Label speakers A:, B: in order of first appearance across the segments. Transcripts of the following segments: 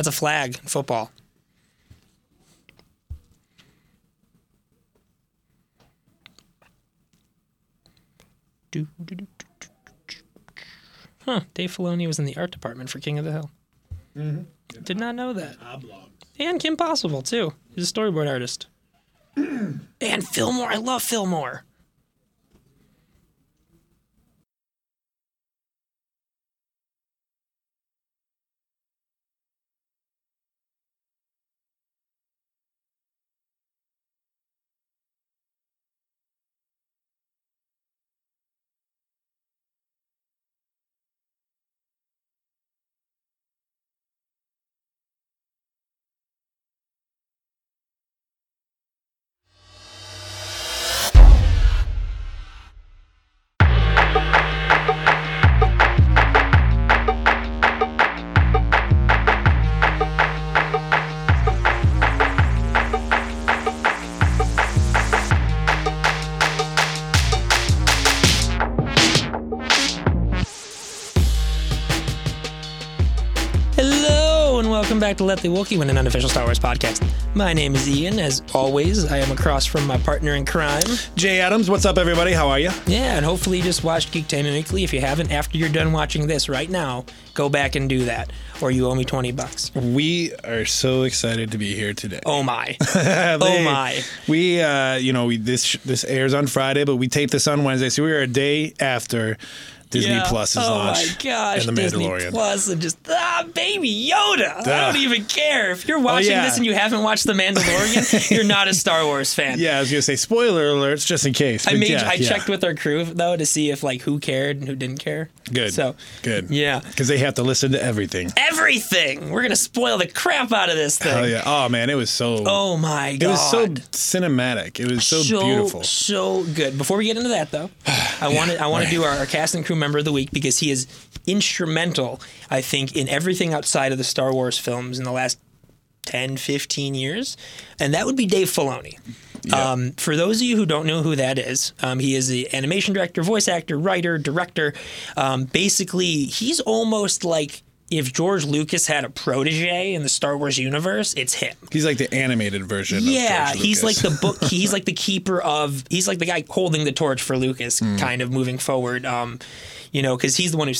A: That's a flag in football. Huh. Dave Filoni was in the art department for King of the Hill. Mhm. Did not know that.
B: Oblong.
A: And Kim Possible, too. He's a storyboard artist. and Fillmore. I love Fillmore. Back to Let the Wookiee Win, an unofficial Star Wars podcast. My name is Ian. As always, I am across from my partner in crime.
B: Jay Adams, what's up, everybody? How are you?
A: Yeah, and hopefully you just watched Geektainment Weekly. If you haven't, after you're done watching this right now, go back and do that, or you owe me 20 bucks.
B: We are so excited to be here today.
A: Oh my.
B: oh
A: my.
B: We, uh, you know, we this this airs on Friday, but we tape this on Wednesday, so we are a day after Disney
A: Yeah.
B: Plus's
A: oh
B: launch
A: my gosh,
B: and the
A: Disney
B: Mandalorian.
A: Plus and just ah, baby Yoda. I don't even care if you're watching
B: yeah.
A: this and you haven't watched the Mandalorian. you're not a Star Wars fan.
B: Yeah, I was gonna say spoiler alerts just in case.
A: I made
B: yeah,
A: I checked with our crew though to see if like who cared and who didn't care.
B: Good.
A: So
B: good.
A: yeah.
B: because they have to listen to everything.
A: Everything. We're gonna spoil the crap out of this thing.
B: Oh yeah. Oh man, it was so.
A: Oh my god.
B: it was so cinematic. It was so, beautiful.
A: So good. Before we get into that, though, I want to I want to do our, our cast and crew member of the week because he is instrumental, I think, in everything outside of the Star Wars films in the last 10, 15 years, and that would be Dave Filoni.
B: Yeah.
A: Um, for those of you who don't know who that is, um, he is the animation director, voice actor, writer, director. Um, basically, he's almost like if George Lucas had a protege in the Star Wars universe, it's him.
B: He's like the animated version.
A: Yeah,
B: of George
A: he's like the book. He's like the keeper of. He's like the guy holding the torch for Lucas,
B: Hmm.
A: kind of moving forward. Um, you know, because he's the one who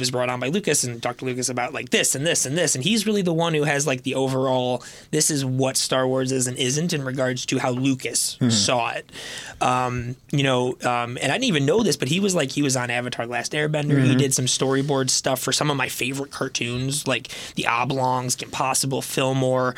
A: was brought on by Lucas and Dr. Lucas about like this and this and this, and he's really the one who has like the overall. This is what Star Wars is and isn't in regards to how Lucas
B: Hmm.
A: saw it. Um, you know, um, and I didn't even know this, but he was like he was on Avatar: Last Airbender.
B: Mm-hmm.
A: He did some storyboard stuff for some of my favorite cartoons, like the Oblongs, Kim Possible, Fillmore.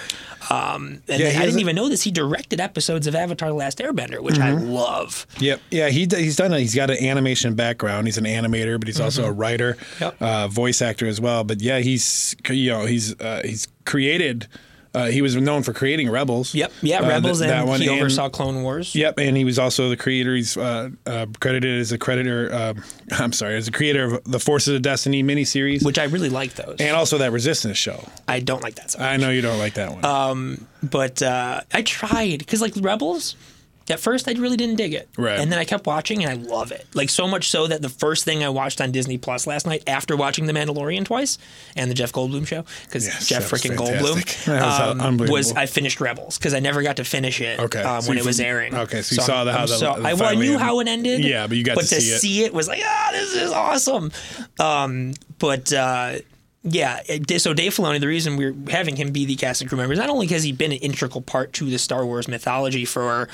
A: Um, and
B: Yeah,
A: I didn't
B: a-
A: even know this. He directed episodes of Avatar: The Last Airbender, which I
B: Mm-hmm.
A: love.
B: Yep. Yeah, he he's done it. He's got an animation background. He's an animator, but he's also a writer,
A: Mm-hmm. Yep.
B: uh, voice actor as well. But yeah, he's you know he's uh, he's created. Uh, he was known for creating Rebels.
A: Yep, yeah,
B: Uh,
A: Rebels,
B: th- that
A: and
B: one,
A: he
B: and-
A: oversaw Clone Wars.
B: Yep, and he was also the creator. He's uh, uh, credited as a creditor. Um, I'm sorry, as a creator of the Forces of Destiny miniseries,
A: which I really like those.
B: and also that Resistance show.
A: I don't like that so much.
B: I know you don't like that one.
A: Um, but uh, I tried because like Rebels. At first, I really didn't dig it,
B: Right.
A: and then I kept watching, and I love it. Like so much so that the first thing I watched on Disney Plus last night, after watching The Mandalorian twice and the Jeff Goldblum show, because
B: Yes,
A: Jeff freaking. Goldblum
B: was,
A: um,
B: unbelievable.
A: was I finished Rebels because I never got to finish it
B: Okay,
A: um,
B: so
A: when it was airing.
B: okay, so you
A: I'm-
B: saw the- how the-
A: so-
B: the
A: I, well, I knew
B: ended.
A: how it ended.
B: Yeah, but you got
A: but
B: to see it.
A: was like, ah, this is awesome. Um, but. Uh, yeah, so Dave Filoni, the reason we're having him be the cast and crew member is not only has he been an integral part to the Star Wars mythology for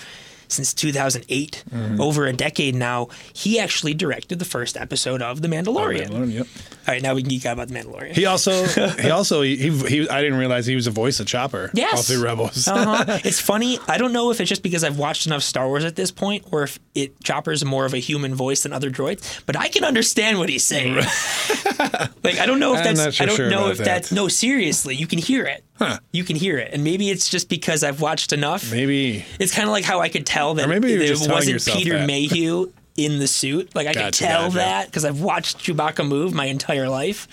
A: since 2008,
B: Mm-hmm.
A: over a decade now, he actually directed the first episode of The Mandalorian.
B: Mandalorian, yep.
A: All right, now we can geek out about The Mandalorian.
B: He also he also he, he I didn't realize he was a voice of Chopper.
A: Yes.
B: all through Rebels.
A: uh-huh. It's funny. I don't know if it's just because I've watched enough Star Wars at this point, or if it Chopper's more of a human voice than other droids. But I can understand what he's saying. like I don't know if
B: I'm
A: that's.
B: so
A: I don't
B: sure
A: know if
B: that.
A: that's. No, seriously, you can hear it.
B: Huh.
A: You can hear it, and maybe it's just because I've watched enough.
B: Maybe
A: It's kind of like how I could tell that
B: Or maybe
A: it wasn't Peter
B: that.
A: Mayhew in the suit. Like I
B: Gotcha,
A: tell
B: gotcha.
A: that because I've watched Chewbacca move my entire life.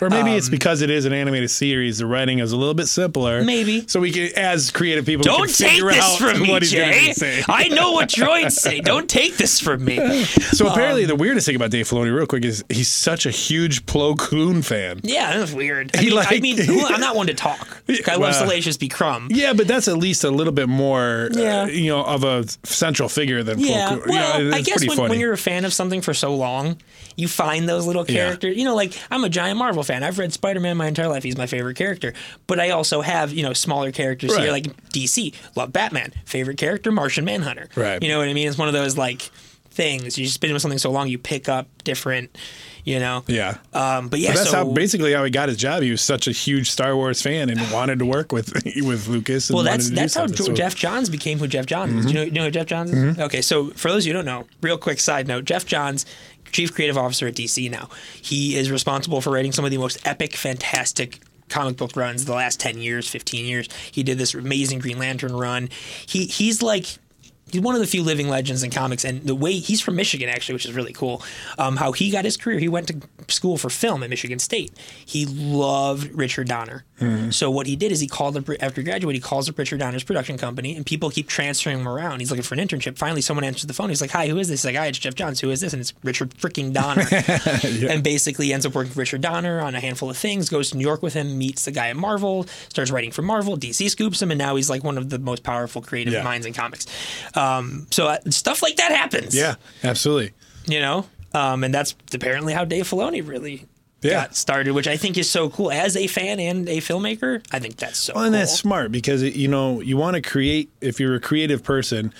B: Or maybe
A: Um,
B: it's because it is an animated series. The writing is a little bit simpler.
A: Maybe.
B: So we can, as creative people,
A: Don't
B: can
A: take
B: figure
A: this
B: out
A: from me, Jay. I know what droids say. Don't take this from me.
B: So apparently,
A: Um,
B: the weirdest thing about Dave Filoni, real quick, is he's such a huge Plo Koon fan.
A: Yeah, that's weird. I
B: He
A: mean, I mean who, I'm not one to talk. Like, I love
B: Well-
A: Salacious B. Crumb.
B: Yeah, but that's at least a little bit more,
A: Yeah.
B: uh, you know, of a central figure than
A: Yeah,
B: Plo Koon.
A: well,
B: you know,
A: I guess when, when you're a fan of something for so long, you find those little
B: Yeah.
A: characters. You know, like I'm a giant Marvel fan. I've read Spider Man my entire life. He's my favorite character. But I also have you know smaller characters here, like DC. Love Batman. Favorite character, Martian Manhunter.
B: Right.
A: You know what I mean? It's one of those like things. You just been with something so long, you pick up different. You know.
B: yeah.
A: Um, but yeah,
B: But that's
A: so
B: how basically how he got his job. He was such a huge Star Wars fan and wanted to work with with Lucas. And
A: Well, that's that's how
B: So-
A: Geoff Johns became who Geoff Johns is.
B: Mm-hmm.
A: Do you know, you know who Geoff Johns is? Okay, so for those of you who don't know, real quick side note: Geoff Johns, Chief Creative Officer at DC now. He is responsible for writing some of the most epic, fantastic comic book runs the last 10 years 15 years he did this amazing green lantern run he he's like he's one of the few living legends in comics and the way he's from michigan actually which is really cool um, how he got his career. He went to school for film at michigan state. He loved richard donner. So what he did is he called up after he graduated he calls up richard donner's production company and people keep transferring him around. He's looking for an internship. Finally someone answers the phone. He's like hi who is this? He's like hi it's geoff johns. Who is this? And it's richard freaking donner. And basically ends up working with richard donner on a handful of things goes to new york with him meets the guy at marvel starts writing for marvel dc scoops him and now he's like one of the most powerful creative
B: Yeah.
A: minds in comics um, so uh, stuff like that happens
B: yeah, absolutely.
A: you know um, and that's apparently how dave filoni really
B: Yeah.
A: got started which i think is so cool as a fan and a filmmaker i think that's so
B: Well, and
A: cool.
B: that's smart because it, you know you want to create. If you're a creative person,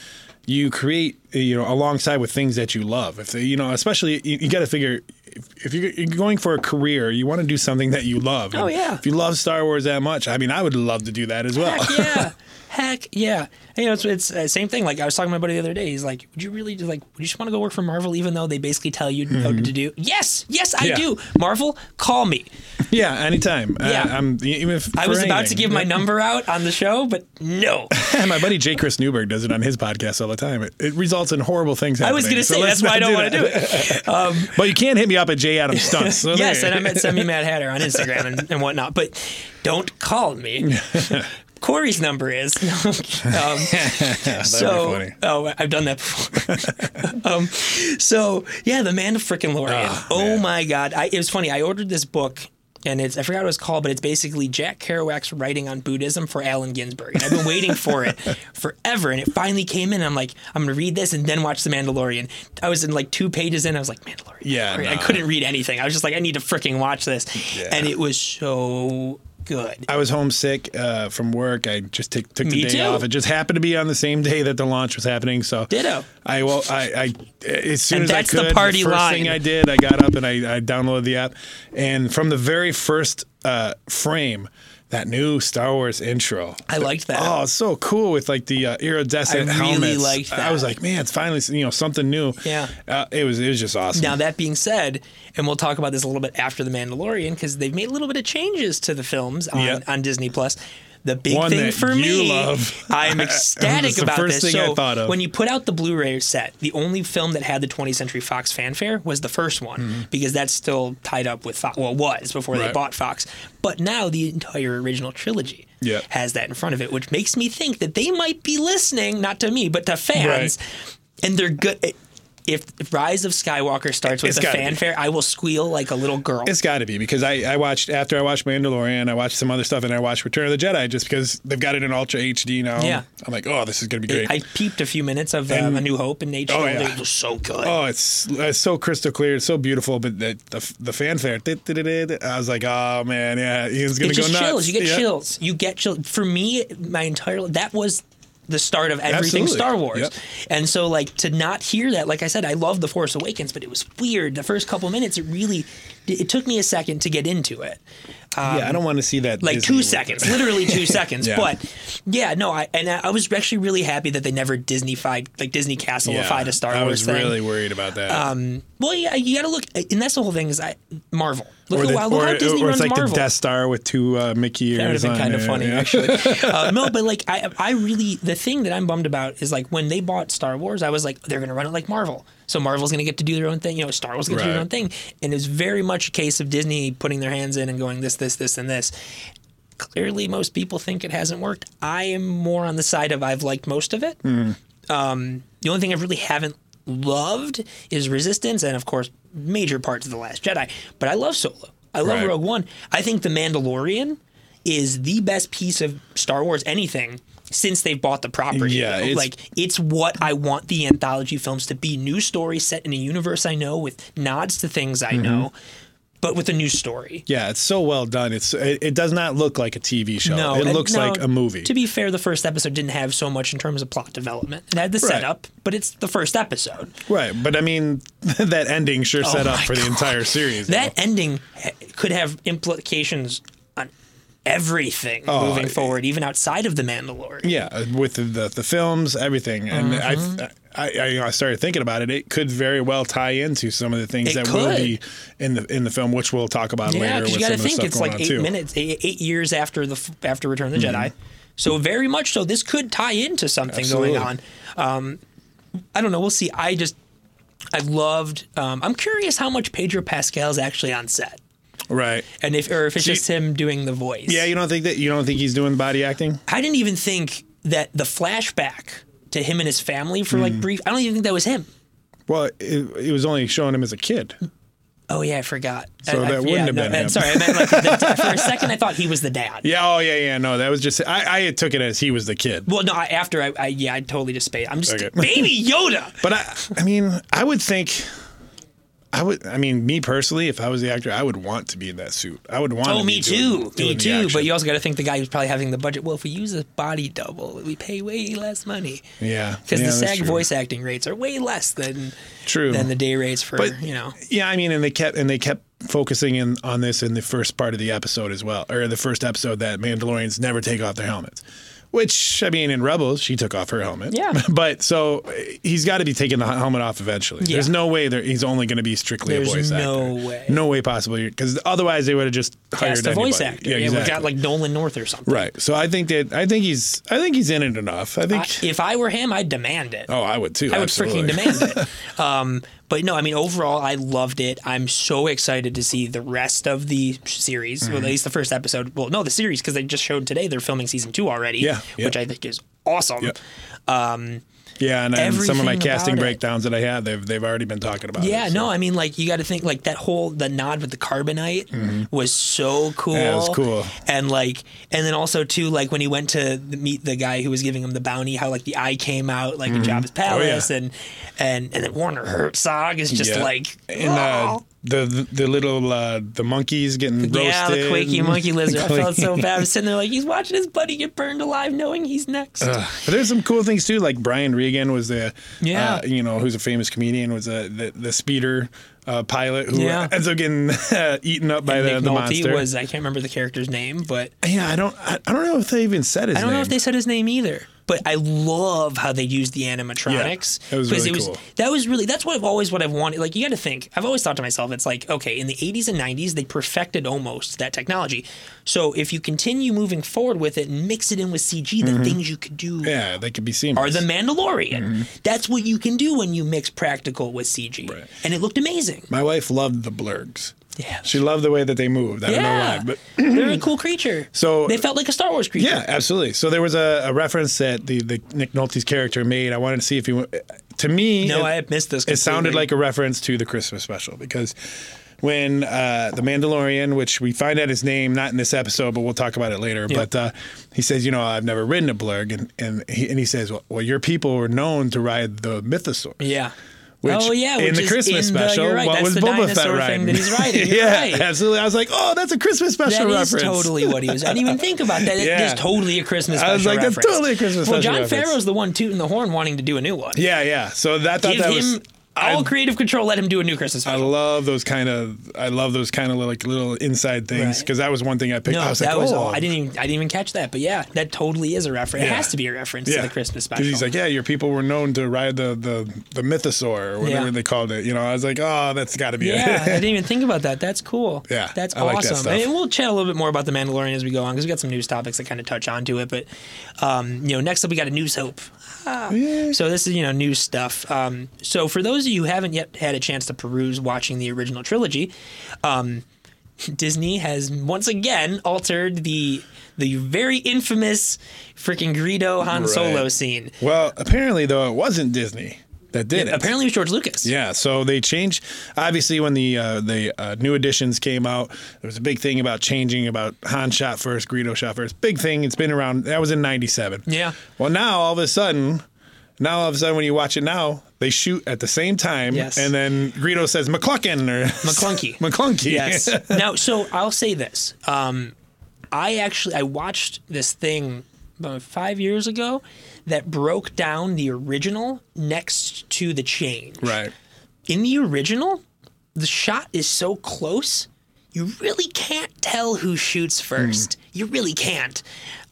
B: you create you know alongside with things that you love. If they, you know, especially you, you got to figure if, if you're, you're going for a career, you want to do something that you love.
A: Oh, yeah.
B: If you love Star Wars that much, I mean, I would love to do that as well.
A: Heck yeah. Heck yeah. And, you know, it's, it's uh, same thing. Like I was talking to my buddy the other day. He's like, "Would you really just like? Would you just want to go work for Marvel, even though they basically tell you what to do?" Yes, yes, I
B: Mm-hmm. Yeah.
A: do. Marvel, call me.
B: yeah, anytime.
A: Yeah.
B: uh, I'm even. If,
A: I was about to give my number out on the show, but no.
B: my buddy J. Chris Newberg does it on his podcast all the time. It, it results in horrible things.
A: I was
B: happening,
A: going to
B: so
A: say that's why I don't want to do it.
B: But you can hit me up at J. Adam Stunts. So
A: yes, and I'm at Semi Mad Hatter on Instagram and, and whatnot. But don't call me. Corey's number is. um, so,
B: funny.
A: oh, I've done that before. um, so yeah, the Man of Frickin' Lorian.
B: Oh,
A: oh
B: man.
A: my God, I, it was funny. I ordered this book. And it's I forgot what it was called, but it's basically Jack Kerouac's writing on Buddhism for Allen Ginsberg. And I've been waiting for it forever, and it finally came in. I'm like, I'm gonna read this and then watch The Mandalorian. I was in like two pages in. I was like, Mandalorian.
B: Yeah,
A: Mandalorian. I couldn't read anything. I was just like, I need to freaking watch this,
B: Yeah.
A: and it was so good.
B: I was homesick uh, from work. I just took took the
A: Me
B: day
A: too.
B: off. It just happened to be on the same day that the launch was happening. So
A: Ditto.
B: I well, I, I as soon
A: And
B: as
A: that's
B: I
A: the
B: could,
A: party
B: first
A: line.
B: thing I did, I got up and I, I downloaded the app, and from the very first uh, frame. That new Star Wars intro.
A: I liked that.
B: Oh, it's so cool with like the uh, iridescent
A: I really
B: helmets.
A: liked
B: I was like, man, it's finally you know something new.
A: Yeah.
B: uh, it was it was just awesome.
A: Now that being said, and we'll talk about this a little bit after the Mandalorian because they've made a little bit of changes to the films on,
B: Yep.
A: on Disney Plus. The big
B: One
A: thing for
B: you
A: me,
B: love.
A: I'm
B: It was
A: ecstatic
B: the
A: about
B: first
A: this.
B: thing I
A: so
B: thought of.
A: when you put out the Blu-ray set, the only film that had the 20th Century Fox fanfare was the first one because that's still tied up with Fox. Well, it was before they
B: Mm-hmm.
A: Bought Fox, but now the entire original trilogy
B: Yep.
A: has that in front of it, which makes me think that they might be listening, not to me, but to fans, and they're good. If, Rise of Skywalker starts with
B: It's
A: a
B: gotta be.
A: fanfare, I will squeal like a little girl.
B: It's got to be because I, I watched after I watched Mandalorian, I watched some other stuff, and I watched Return of the Jedi just because they've got it in Ultra HD now.
A: Yeah.
B: I'm like, oh, this is gonna be great.
A: I peeped a few minutes of um, A New Hope in HD.
B: Oh, yeah.
A: It was so good.
B: oh, it's, it's so crystal clear, it's so beautiful, but the the, the fanfare, I was like, oh man, yeah, Ian's gonna
A: it
B: go
A: just
B: nuts.
A: chills. You get
B: Yeah.
A: chills. You get chills. For me, my entire that was the start of everything
B: Absolutely.
A: Star Wars.
B: Yep.
A: And so like to not hear that, like I said, I love The Force Awakens, but it was weird. The first couple minutes, it really it took me a second to get into it.
B: yeah, I don't want to see that.
A: like
B: Disney
A: two seconds, literally two seconds.
B: Yeah.
A: But yeah, no, I and I was actually really happy that they never Disneyfied like Disney Castleified a Star Wars. Thing.
B: I was
A: thing.
B: really worried about that.
A: um, well, yeah, you got to look, and that's the whole thing is I Marvel. Look,
B: or
A: at,
B: the,
A: wow, look
B: or,
A: how Disney
B: or
A: runs
B: it's like
A: Marvel.
B: the Death Star with two uh, Mickey ears.
A: That would have been kind of funny,
B: yeah.
A: actually. uh, no, but like I, I really the thing that I'm bummed about is like when they bought Star Wars, I was like, they're gonna run it like Marvel. So Marvel's going to get to do their own thing. You know, Star Wars going to do their own thing. And it's very much a case of Disney putting their hands in and going this, this, this, and this. Clearly, most people think it hasn't worked. I am more on the side of I've liked most of it.
B: Mm-hmm.
A: Um, the only thing I really haven't loved is Resistance, and of course, major parts of The Last Jedi. But I love Solo. I love
B: Right.
A: Rogue One. I think The Mandalorian is the best piece of Star Wars anything since they've bought the property.
B: Yeah, it's-
A: like it's what I want the anthology films to be. New stories set in a universe I know with nods to things
B: Mm-hmm.
A: I know, but with a new story.
B: Yeah, it's so well done. It's it, it does not look like a TV show.
A: No,
B: it looks
A: now,
B: like a movie.
A: To be fair, the first episode didn't have so much in terms of plot development. It had the
B: Right.
A: setup, but it's the first episode.
B: right, but I mean that ending sure set up
A: Oh
B: for the entire series.
A: That ending could have implications on everything
B: Oh,
A: moving forward, even outside of the Mandalorian.
B: Yeah, with the the, the films, everything, and
A: Mm-hmm.
B: I, I, I, you know, I started thinking about it. It could very well tie into some of the things
A: It
B: that will be in the in the film, which we'll talk about
A: Yeah,
B: later. with
A: you got to
B: some of the
A: think it's like eight
B: too.
A: minutes, eight, eight years after the after Return of the Jedi. So very much so, this could tie into something
B: Absolutely.
A: going on. Um, I don't know. We'll see. I just I loved. Um, I'm curious how much Pedro Pascal is actually on set,
B: Right.
A: and if or if it's just him doing the voice.
B: Yeah, you don't think that you don't think he's doing body acting?
A: I didn't even think that the flashback to him and his family for
B: Mm.
A: like brief. I don't even think that was him.
B: Well, it, it was only showing him as a kid.
A: Oh yeah, I forgot.
B: So
A: I, I-
B: that wouldn't
A: yeah,
B: have
A: no,
B: been him.
A: Sorry, I meant like the, for a second I thought he was the dad.
B: Yeah. Oh, yeah, yeah. No, that was just I, I took it as he was the kid.
A: Well, no, after I, I, yeah, I totally just spaced. I'm just
B: Okay.
A: baby Yoda.
B: But I, I mean, I would think, I would, I mean, me personally, if I was the actor, I would want to be in that suit. I would want.
A: To Oh,
B: to
A: me too,
B: doing-
A: me
B: doing
A: too. But you also got to think the guy who's probably having the budget. Well, if we use a body double, we pay way less money
B: yeah,
A: because
B: yeah,
A: the SAG
B: true.
A: voice acting rates are way less than
B: True.
A: than the day rates for
B: But-
A: you know.
B: Yeah, I mean, and they kept and they kept focusing in on this in the first part of the episode as well, or the first episode that Mandalorians never take off their helmets. Which I mean, in Rebels, she took off her helmet.
A: Yeah.
B: but so he's got to be taking the helmet off eventually.
A: Yeah.
B: There's no way that he's only going to be strictly
A: There's
B: a voice
A: no
B: actor.
A: No way.
B: No way possible because otherwise they would have just hired
A: Cast a voice
B: anybody.
A: actor.
B: Yeah,
A: Yeah, we
B: exactly.
A: got like Nolan North or something.
B: right. So I think that I think he's I think he's in it enough. I think.
A: I- if I were him, I'd demand it.
B: oh, I would too.
A: I would
B: absolutely.
A: freaking demand it. Um, but no, I mean, overall, I loved it. I'm so excited to see the rest of the series,
B: Mm-hmm.
A: well, at least the first episode. Well, no, the series, because they just showed today they're filming season two already,
B: Yeah, yeah.
A: which I think is awesome.
B: Yep.
A: Um,
B: Yeah, and, and some of my casting breakdowns that I had, they've they've already been talking about.
A: yeah,
B: it, so.
A: no, I mean, like, you got to think, like, that whole, the nod with the carbonite was so cool.
B: Mm-hmm. Yeah, it was cool.
A: And, like, and then also, too, like, when he went to meet the guy who was giving him the bounty, how, like, the eye came out, like, in Jabba's palace,
B: Oh, yeah.
A: and, and, and then Werner Herzog is just
B: Yeah.
A: like,
B: and uh,
A: "Oh."
B: The, the little uh, the monkeys getting roasted.
A: Yeah, the quaky monkey lizard. I felt so bad. I was sitting there like he's watching his buddy get burned alive, knowing he's next.
B: But there's some cool things too. Like Brian Regan was the,
A: Yeah.
B: uh, you know, who's a famous comedian, was a, the the speeder uh, pilot who
A: Yeah.
B: ends up getting eaten up by the,
A: Nick
B: the
A: Nolte
B: monster.
A: was I can't remember the character's name, but
B: yeah, I don't I, I don't know if they even said his
A: I don't
B: name.
A: know if they said his name either. But I love how they used the animatronics.
B: Yeah, it was
A: because
B: really
A: it was
B: cool.
A: that was really that's what I've always what I've wanted. Like you got to think. I've always thought to myself, it's like okay, in the 80s and 90s they perfected almost that technology. So if you continue moving forward with it and mix it in with CG, the things you could do
B: Mm-hmm. Yeah, they could be seen.
A: are the Mandalorian. That's what you can do when you mix practical with CG,
B: Right.
A: and it looked amazing.
B: My wife loved the blurgs.
A: Yeah,
B: She loved the way that they moved. I
A: yeah,
B: don't know why, but
A: they're a cool creature.
B: So-
A: they felt like a Star Wars creature.
B: Yeah, absolutely. So there was a, a reference that the, the Nick Nolte's character made. I wanted to see if he. To me,
A: No,
B: it,
A: I had missed this.
B: it sounded like a reference to the Christmas special because when uh, the Mandalorian, which we find out his name not in this episode, but we'll talk about it later. But uh, he says, you know, I've never ridden a blurg, and and he, and he says, well, well, your people were known to ride the mythosaur.
A: Yeah.
B: Which
A: oh yeah,
B: in the
A: is
B: Christmas
A: in the-
B: special,
A: you're right,
B: what was
A: the
B: Boba Fett riding?
A: that he's riding.
B: Yeah,
A: right.
B: absolutely. I was like, oh, that's a Christmas special
A: That is
B: reference.
A: totally what he was. I didn't even think about that. That
B: Yeah.
A: is totally a Christmas special
B: I was like, that's totally a Christmas
A: well,
B: special
A: John
B: reference.
A: Farrow's the one tooting the horn, wanting to do a new one.
B: Yeah, yeah. So that thought
A: Give
B: that
A: him
B: was.
A: All
B: I-
A: creative control. Let him do a new Christmas
B: I love those kind of. I love those kind of like little inside things
A: Right.
B: because that was one thing I picked.
A: no,
B: I was
A: that
B: like,
A: was
B: oh.
A: I didn't even. I didn't even catch that. But yeah, that totally is a reference. It has to be a reference to the Christmas special.
B: He's like, yeah, your people were known to ride the the the mythosaur or whatever
A: Yeah.
B: they called it. You know, I was like, oh, that's got to be
A: Yeah, I didn't even think about that. That's cool.
B: Yeah,
A: that's
B: I like that
A: awesome. And we'll chat a little bit more about the Mandalorian as we go on because we got some news topics that kind of touch onto it. But um, you know, next up we got a News Hope. So this is you know new stuff. Um, so for those of you who haven't yet had a chance to peruse watching the original trilogy, um, Disney has once again altered the the very infamous freaking Greedo Han Solo scene.
B: Well, apparently though, it wasn't Disney that did it.
A: Apparently, it was George Lucas.
B: Yeah, so they changed. Obviously, when the uh, the uh, new editions came out, there was a big thing about changing about Han shot first, Greedo shot first. Big thing. It's been around. That was in '97.
A: Yeah.
B: Well, now all of a sudden, now all of a sudden, when you watch it now, they shoot at the same time,
A: Yes.
B: and then Greedo says McClucken or
A: Maclunkey.
B: Maclunkey.
A: Yes. now, so I'll say this. Um, I actually I watched this thing about five years ago that broke down the original next to the change.
B: right.
A: In the original, the shot is so close, you really can't tell who shoots first. Mm. You really can't.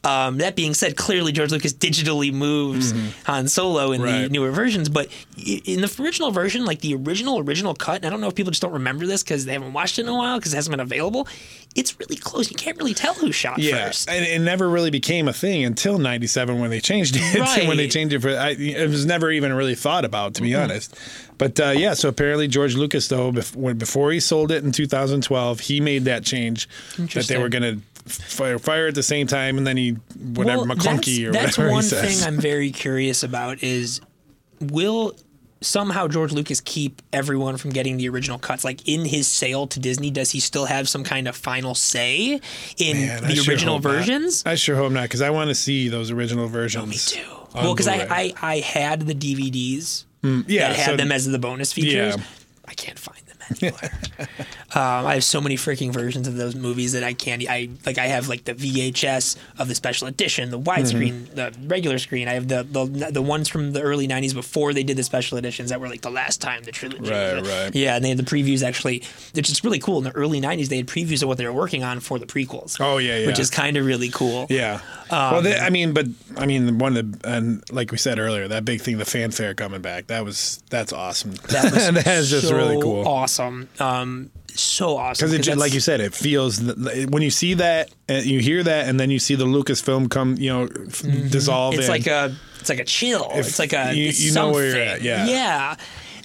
A: Um, that being said, clearly George Lucas digitally moves Han Solo in the newer versions, but in the original version, like the original original cut, and I don't know if people just don't remember this because they haven't watched it in a while because it hasn't been available. It's really close. You can't really tell who shot
B: Yeah,
A: first.
B: and it never really became a thing until '97 when they changed it. Right. when they changed it for, I, it was never even really thought about, to be
A: Mm-hmm.
B: honest. But uh, yeah, so apparently George Lucas, though, before he sold it in 2012, he made that change that they were going to fire, fire at the same time, and then he whatever
A: Well,
B: Maclunkey or
A: that's,
B: whatever
A: that's
B: he
A: one thing I'm very curious about is will somehow George Lucas keep everyone from getting the original cuts? Like in his sale to Disney, does he still have some kind of final say in
B: Man, I
A: the
B: sure
A: original
B: not.
A: versions?
B: I sure hope not, because I want to see those original versions.
A: Me too. Well, because I, I I had the DVDs mm,
B: yeah,
A: that had
B: so-
A: them as the bonus features.
B: Yeah.
A: I can't find um, I have so many freaking versions of those movies that I can't. I like. I have like the VHS of the special edition, the widescreen,
B: Mm-hmm.
A: the regular screen. I have the, the the ones from the early '90s before they did the special editions that were like the last time the trilogy.
B: Right, right.
A: Yeah, and they had the previews actually, which is really cool. In the early '90s, they had previews of what they were working on for the prequels.
B: Oh, yeah, yeah.
A: Which is kind of really cool.
B: Yeah.
A: Um,
B: well, they, I mean, but I mean, one of the and like we said earlier, that big thing, the fanfare coming back, that was that's awesome.
A: That was
B: that is just
A: so
B: really cool.
A: Awesome. Um, so awesome.
B: Because it, like you said, it feels when you see that, and you hear that, and then you see the Lucasfilm come, you know, f- dissolve.
A: Mm-hmm. It's
B: in.
A: like a it's like a chill. it's like a
B: you-
A: it's
B: you know where you're at, yeah.
A: Yeah.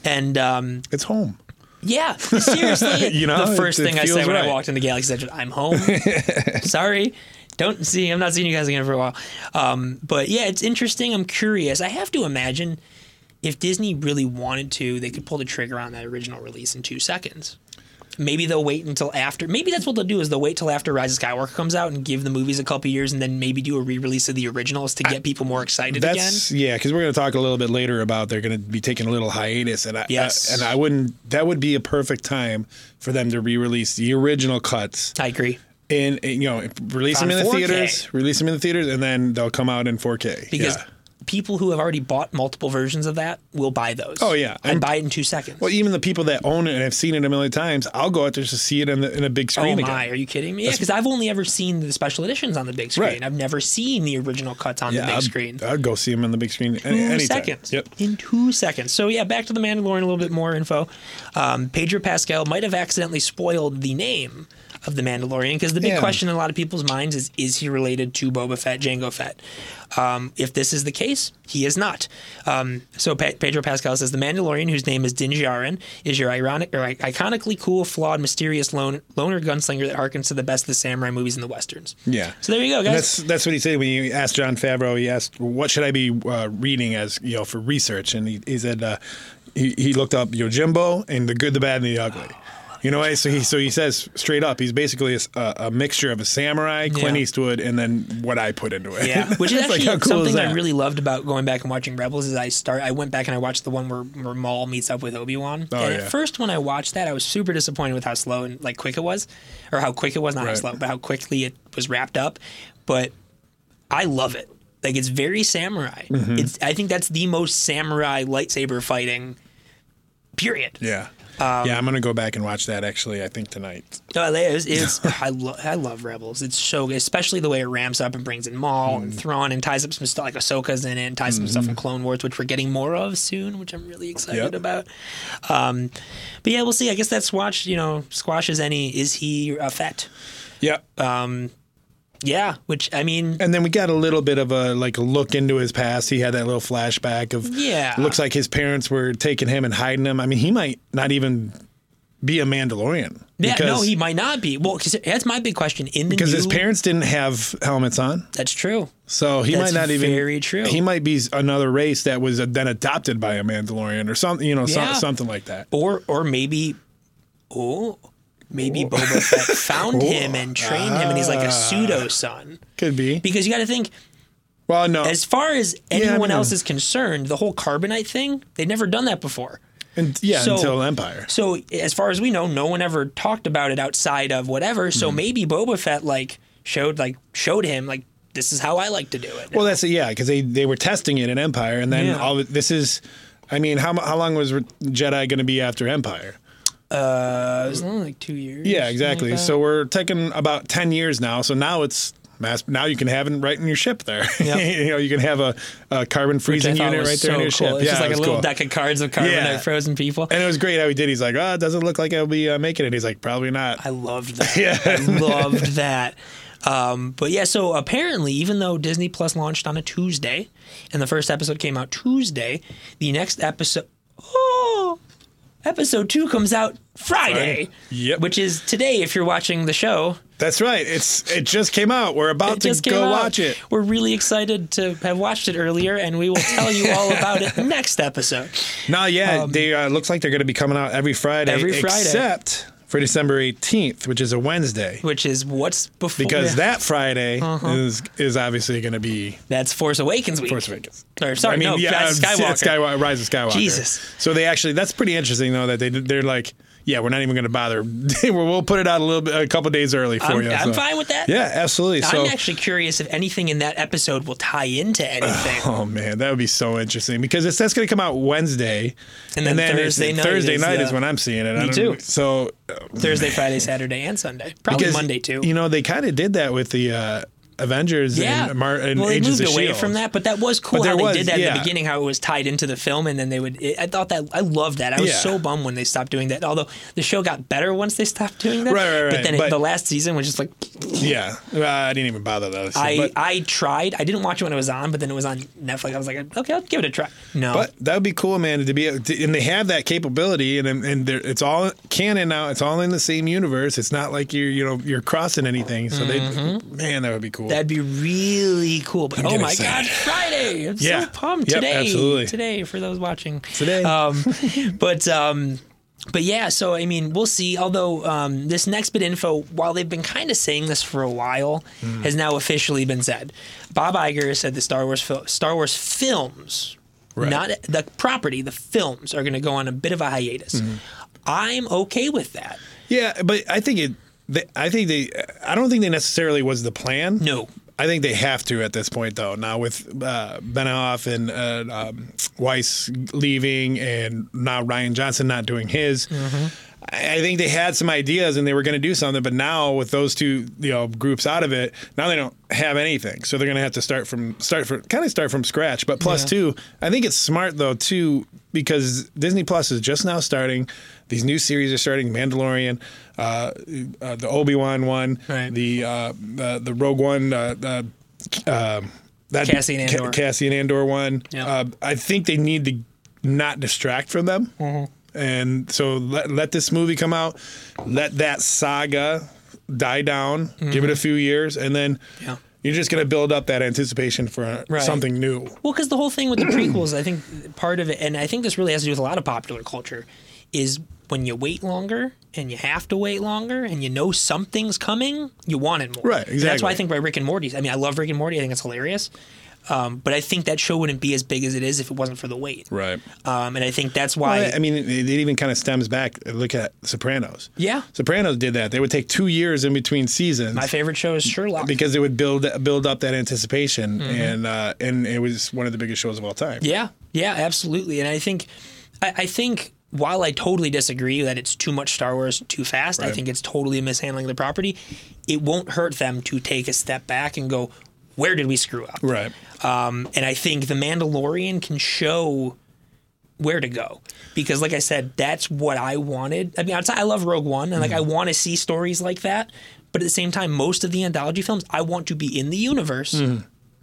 A: And um,
B: it's home.
A: yeah, seriously,
B: You know,
A: the first
B: it
A: thing I
B: feels
A: said when I walked into the Galaxy Edge, I'm home. Sorry, don't see. I'm not seeing you guys again for a while. Um, but yeah, it's interesting. I'm curious. I have to imagine if Disney really wanted to, they could pull the trigger on that original release in two seconds. Maybe they'll wait until after. Maybe that's what they'll do is they'll wait till after Rise of Skywalker comes out and give the movies a couple years, and then maybe do a re-release of the originals to get people more excited again.
B: That's yeah, because we're going to talk a little bit later about they're going to be taking a little hiatus, and I,
A: Yes.
B: I- and I wouldn't. That would be a perfect time for them to re-release the original cuts
A: I agree.
B: and you know release them in the
A: 4K.
B: theaters, release them in the theaters, and then they'll come out in 4K.
A: because
B: yeah.
A: People who have already bought multiple versions of that will buy those.
B: Oh, yeah.
A: and
B: And-
A: buy it in two seconds.
B: Well, even the people that own it and have seen it a million times, I'll go out there to see it in, the, in a big screen.
A: oh my,
B: again.
A: are you kidding me? Yeah, because I've only ever seen the special editions on the big screen.
B: Right.
A: I've never seen the original cuts on the big
B: I'd,
A: screen.
B: I'd go see them on the big screen any,
A: Two seconds.
B: Yep.
A: In two seconds. So yeah, back to the Mandalorian. A little bit more info. Um, Pedro Pascal might have accidentally spoiled the name of the Mandalorian because the big
B: Yeah.
A: question in a lot of people's minds is: Is he related to Boba Fett, Jango Fett? Um, if this is the case, he is not. Um, so Pe- Pedro Pascal says the Mandalorian, whose name is Din Djarin, is your ironic or iconically cool, flawed, mysterious lone, loner gunslinger that harkens to the best of the samurai movies and the westerns.
B: Yeah.
A: So there you go,
B: And
A: guys.
B: that's that's what he said when you asked Jon Favreau. He asked, "What should I be uh, reading as you know for research?" And he, he said uh, he he looked up Yojimbo and the good, the bad, and the ugly. You know, so he so he says straight up, he's basically a mixture of a samurai, Clint
A: Yeah.
B: Eastwood, and then what I put into it.
A: Yeah, which is
B: like,
A: actually
B: how cool is
A: something I really loved about going back and watching Rebels. Is I start, I went back and I watched the one where, where Maul meets up with Obi Wan.
B: Oh,
A: and
B: yeah.
A: at first, when I watched that, I was super disappointed with how slow and like quick it was, or how quick it was, not how slow, but how quickly it was wrapped up. But I love it. Like it's very samurai.
B: Mm-hmm.
A: It's I think that's the most samurai lightsaber fighting. Period.
B: Yeah,
A: Um,
B: yeah. I'm gonna go back and watch that actually. I think tonight.
A: Oh, it is. It's, I, lo- I love Rebels. It's so good, especially the way it ramps up and brings in Maul
B: Mm.
A: and Thrawn and ties up some stuff like Ahsoka's in it and ties some stuff
B: Mm-hmm.
A: from Clone Wars, which we're getting more of soon, which I'm really excited
B: Yep.
A: about. Um, but yeah, we'll see. I guess that's watch. You know, squashes any. Is he a Fett?
B: Yeah,
A: Um, Yeah, which I mean,
B: And then we got a little bit of a like look into his past. He had that little flashback of
A: Yeah.
B: Looks like his parents were taking him and hiding him. I mean, he might not even be a Mandalorian.
A: yeah, no, he might not be. Well, because that's my big question. In the
B: because
A: new,
B: his parents didn't have helmets on,
A: that's true.
B: so he
A: That's
B: might not even.
A: very true.
B: He might be another race that was uh, then adopted by a Mandalorian or something. You know,
A: Yeah.
B: something like that.
A: Or or maybe, oh, maybe Boba Fett found him and trained him, and he's like a ah. pseudo son.
B: Could be.
A: Because you got to think,
B: Well, no,
A: as far as anyone
B: know.
A: else is concerned, the whole carbonite thing, they've never done that before.
B: and, yeah,
A: so-
B: until Empire.
A: So as far as we know, no one ever talked about it outside of whatever. So hmm. maybe Boba Fett like showed like showed him like this is how I like to do it.
B: Well, that's yeah, because they they were testing it in Empire, and then
A: Yeah.
B: all this is. I mean, how how long was Jedi going to be after Empire?
A: Uh, it was only like two years.
B: Yeah, exactly.
A: like
B: so we're taking about ten years now. So now it's mass. Now you can have it right in your ship there.
A: Yep.
B: you know, you can have a, a carbon freezing unit right there
A: so
B: in your
A: cool.
B: ship.
A: It's
B: yeah,
A: just like a little
B: cool.
A: deck of cards of carbon
B: Yeah.
A: frozen people.
B: And it was great how he did. He's like, oh, it doesn't look like I'll be uh, making it. He's like, probably not.
A: I loved that.
B: Yeah.
A: I loved that. Um, but yeah, so apparently, even though Disney Plus launched on a Tuesday, and the first episode came out Tuesday, the next episode, episode two comes out Friday.
B: Friday. Yep.
A: Which is today if you're watching the show.
B: That's right. It's it just came out. We're about to go
A: out.
B: watch it.
A: We're really excited to have watched it earlier, and we will tell you all about it next episode.
B: No, yeah, they uh, looks like they're going to be coming out every Friday.
A: Um, Every Friday.
B: except for December eighteenth, which is a Wednesday.
A: Which is what's before
B: Because
A: yeah.
B: that Friday is is obviously going to be
A: that's Force Awakens week.
B: Force Awakens.
A: Or sorry, no, Rise of
B: uh,
A: Skywalker.
B: Skywa- Rise of Skywalker.
A: Jesus.
B: So they actually that's pretty interesting though that they they're like, yeah, we're not even going to bother. we'll put it out a little bit a couple days early for
A: I'm,
B: you.
A: I'm
B: so.
A: fine with that.
B: Yeah, absolutely.
A: I'm actually curious if anything in that episode will tie into anything.
B: Oh man, that would be so interesting because it's that's going to come out Wednesday,
A: And then
B: it's-
A: Thursday night
B: Thursday
A: is,
B: night
A: uh,
B: is when I'm seeing it.
A: Me too.
B: So
A: Thursday, Friday, Saturday, and Sunday. Probably
B: because,
A: Monday too.
B: You know, they kind of did that with the uh, Avengers
A: yeah.
B: and, Mar- and
A: well, they
B: Agents
A: moved away
B: Shield.
A: from that, but that was cool how they
B: was-
A: did that in the beginning. How it was tied into the film, and then they would. It, I thought that I loved that. I was
B: Yeah.
A: so bummed when they stopped doing that. Although the show got better once they stopped doing that.
B: Right, right, right.
A: But then it, the last season was just like
B: Yeah, uh, I didn't even bother those.
A: I
B: but,
A: I tried. I didn't watch it when it was on, but then it was on Netflix. I was like, okay, I'll give it a try. No,
B: but that would be cool, man, to be to, and they have that capability, and and it's all canon now. It's all in the same universe. It's not like you're you know you're crossing anything. So they, man, that would be cool.
A: That'd be really cool. But oh my. God, Friday! I'm
B: Yeah.
A: so pumped
B: Yep,
A: today.
B: absolutely.
A: Today for those watching
B: Today.
A: Um, but um, but yeah. So I mean, we'll see. Although um, this next bit info, while they've been kind of saying this for a while,
B: Hmm.
A: has now officially been said. Bob Iger said the Star Wars fil- Star Wars films,
B: Right.
A: not the property, the films are going to go on a bit of a hiatus.
B: Mm-hmm.
A: I'm okay with that.
B: yeah, but I think it. They, I think they. I don't think they necessarily was the plan.
A: No.
B: I think they have to at this point, though. Now with uh, Benioff and uh, um, Weiss leaving, and now Rian Johnson not doing his, I, I think they had some ideas and they were going to do something. But now with those two, you know, groups out of it, now they don't have anything. So they're going to have to start from start from kind of start from scratch. But plus
A: Yeah.
B: two, I think it's smart though too because Disney Plus is just now starting. These new series are starting: Mandalorian, uh, uh, the Obi Wan one,
A: Right.
B: the uh, the the Rogue One, uh, uh, uh, that
A: Cassian Andor.
B: Ca- Cassian Andor one.
A: Yeah.
B: Uh, I think they need to not distract from them,
A: Mm-hmm.
B: And so let let this movie come out, let that saga die down, give it a few years, and then.
A: Mm-hmm. Yeah.
B: You're just going to build up that anticipation for
A: Right.
B: something new.
A: Well, because the whole thing with the prequels, I think part of it, and I think this really has to do with a lot of popular culture, is when you wait longer and you have to wait longer and you know something's coming, you want it more.
B: Right,
A: And that's why I think by Rick and Morty. I mean, I love Rick and Morty. I think it's hilarious. Um, but I think that show wouldn't be as big as it is if it wasn't for the wait.
B: Right.
A: Um, and I think that's why.
B: Well, I mean, it, it even kind of stems back. Look at Sopranos.
A: yeah,
B: Sopranos did that. They would take two years in between seasons
A: my favorite show is Sherlock.
B: because it would build build up that anticipation, and uh, and it was one of the biggest shows of all time.
A: Mm-hmm. Yeah, yeah, absolutely. And I think, I, I think while I totally disagree that it's too much Star Wars too fast, I think it's totally mishandling the property. It won't hurt them to take a step back and go, where did we screw up?
B: Right.
A: Um, and I think the Mandalorian can show where to go because like i said that's what i wanted i mean i love rogue one and like i
B: Mm-hmm.
A: want to see stories like that but at the same time most of the anthology films i want to be in the universe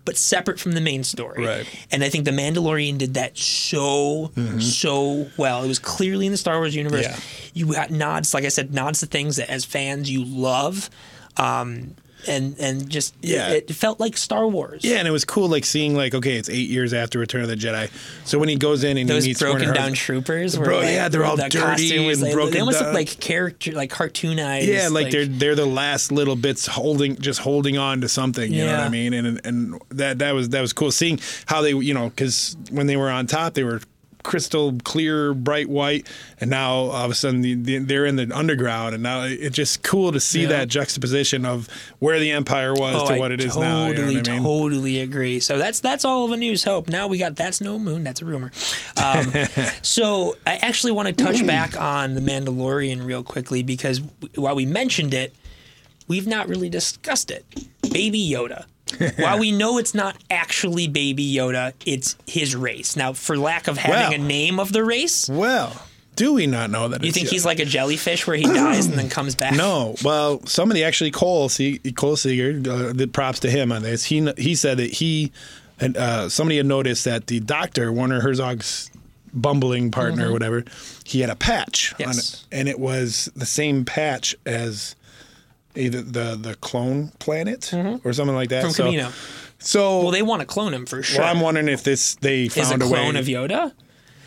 A: but separate from the main story
B: Mm-hmm. Right.
A: and i think the mandalorian did that so so well it was clearly in the star wars universe
B: Yeah.
A: you got nods like i said nods to things that as fans you love um and and just
B: Yeah.
A: it, it felt like star wars
B: Yeah, and it was cool, like seeing like okay, it's eight years after Return of the Jedi. So when he goes in and
A: those
B: he meets
A: broken
B: Werner
A: down troopers,
B: Bro,
A: like,
B: yeah, they're all
A: the
B: dirty
A: costume was
B: and
A: like-
B: broken
A: They almost
B: down.
A: look like character, like cartoonized.
B: Yeah, like, they're they're the last little bits holding, just holding on to something. You know what I mean? And and that that was that was cool seeing how they, you know, because when they were on top, they were crystal clear, bright white, and now all of a sudden the, the, they're in the underground, and now it's just cool to see
A: Yeah.
B: that juxtaposition of where the empire was
A: Oh,
B: to
A: I
B: what it is
A: totally,
B: now. You know what I mean?
A: totally agree. So that's that's all of a news hope. Now we got that's no moon. That's a rumor. Um, so I actually want to touch back on the Mandalorian real quickly because while we mentioned it, we've not really discussed it. Baby Yoda. While we know it's not actually Baby Yoda, it's his race. Now, for lack of having
B: Well.
A: a name of the race,
B: Well, do we not know that?
A: you think he's like a jellyfish where he dies and then comes back?
B: No, well, somebody actually Cole Se- Cole Seeger, uh, the props to him on this. He he said that he and uh, somebody had noticed that the doctor Werner Herzog's bumbling partner or whatever, he had a patch on
A: Mm-hmm. Yes.
B: it, and it was the same patch as either the the clone planet or something like that.
A: Mm-hmm. From
B: so,
A: Kamino.
B: so
A: Well, they want to clone him for sure.
B: well, I'm wondering if this they
A: Is a
B: found a,
A: clone
B: way.
A: of Yoda?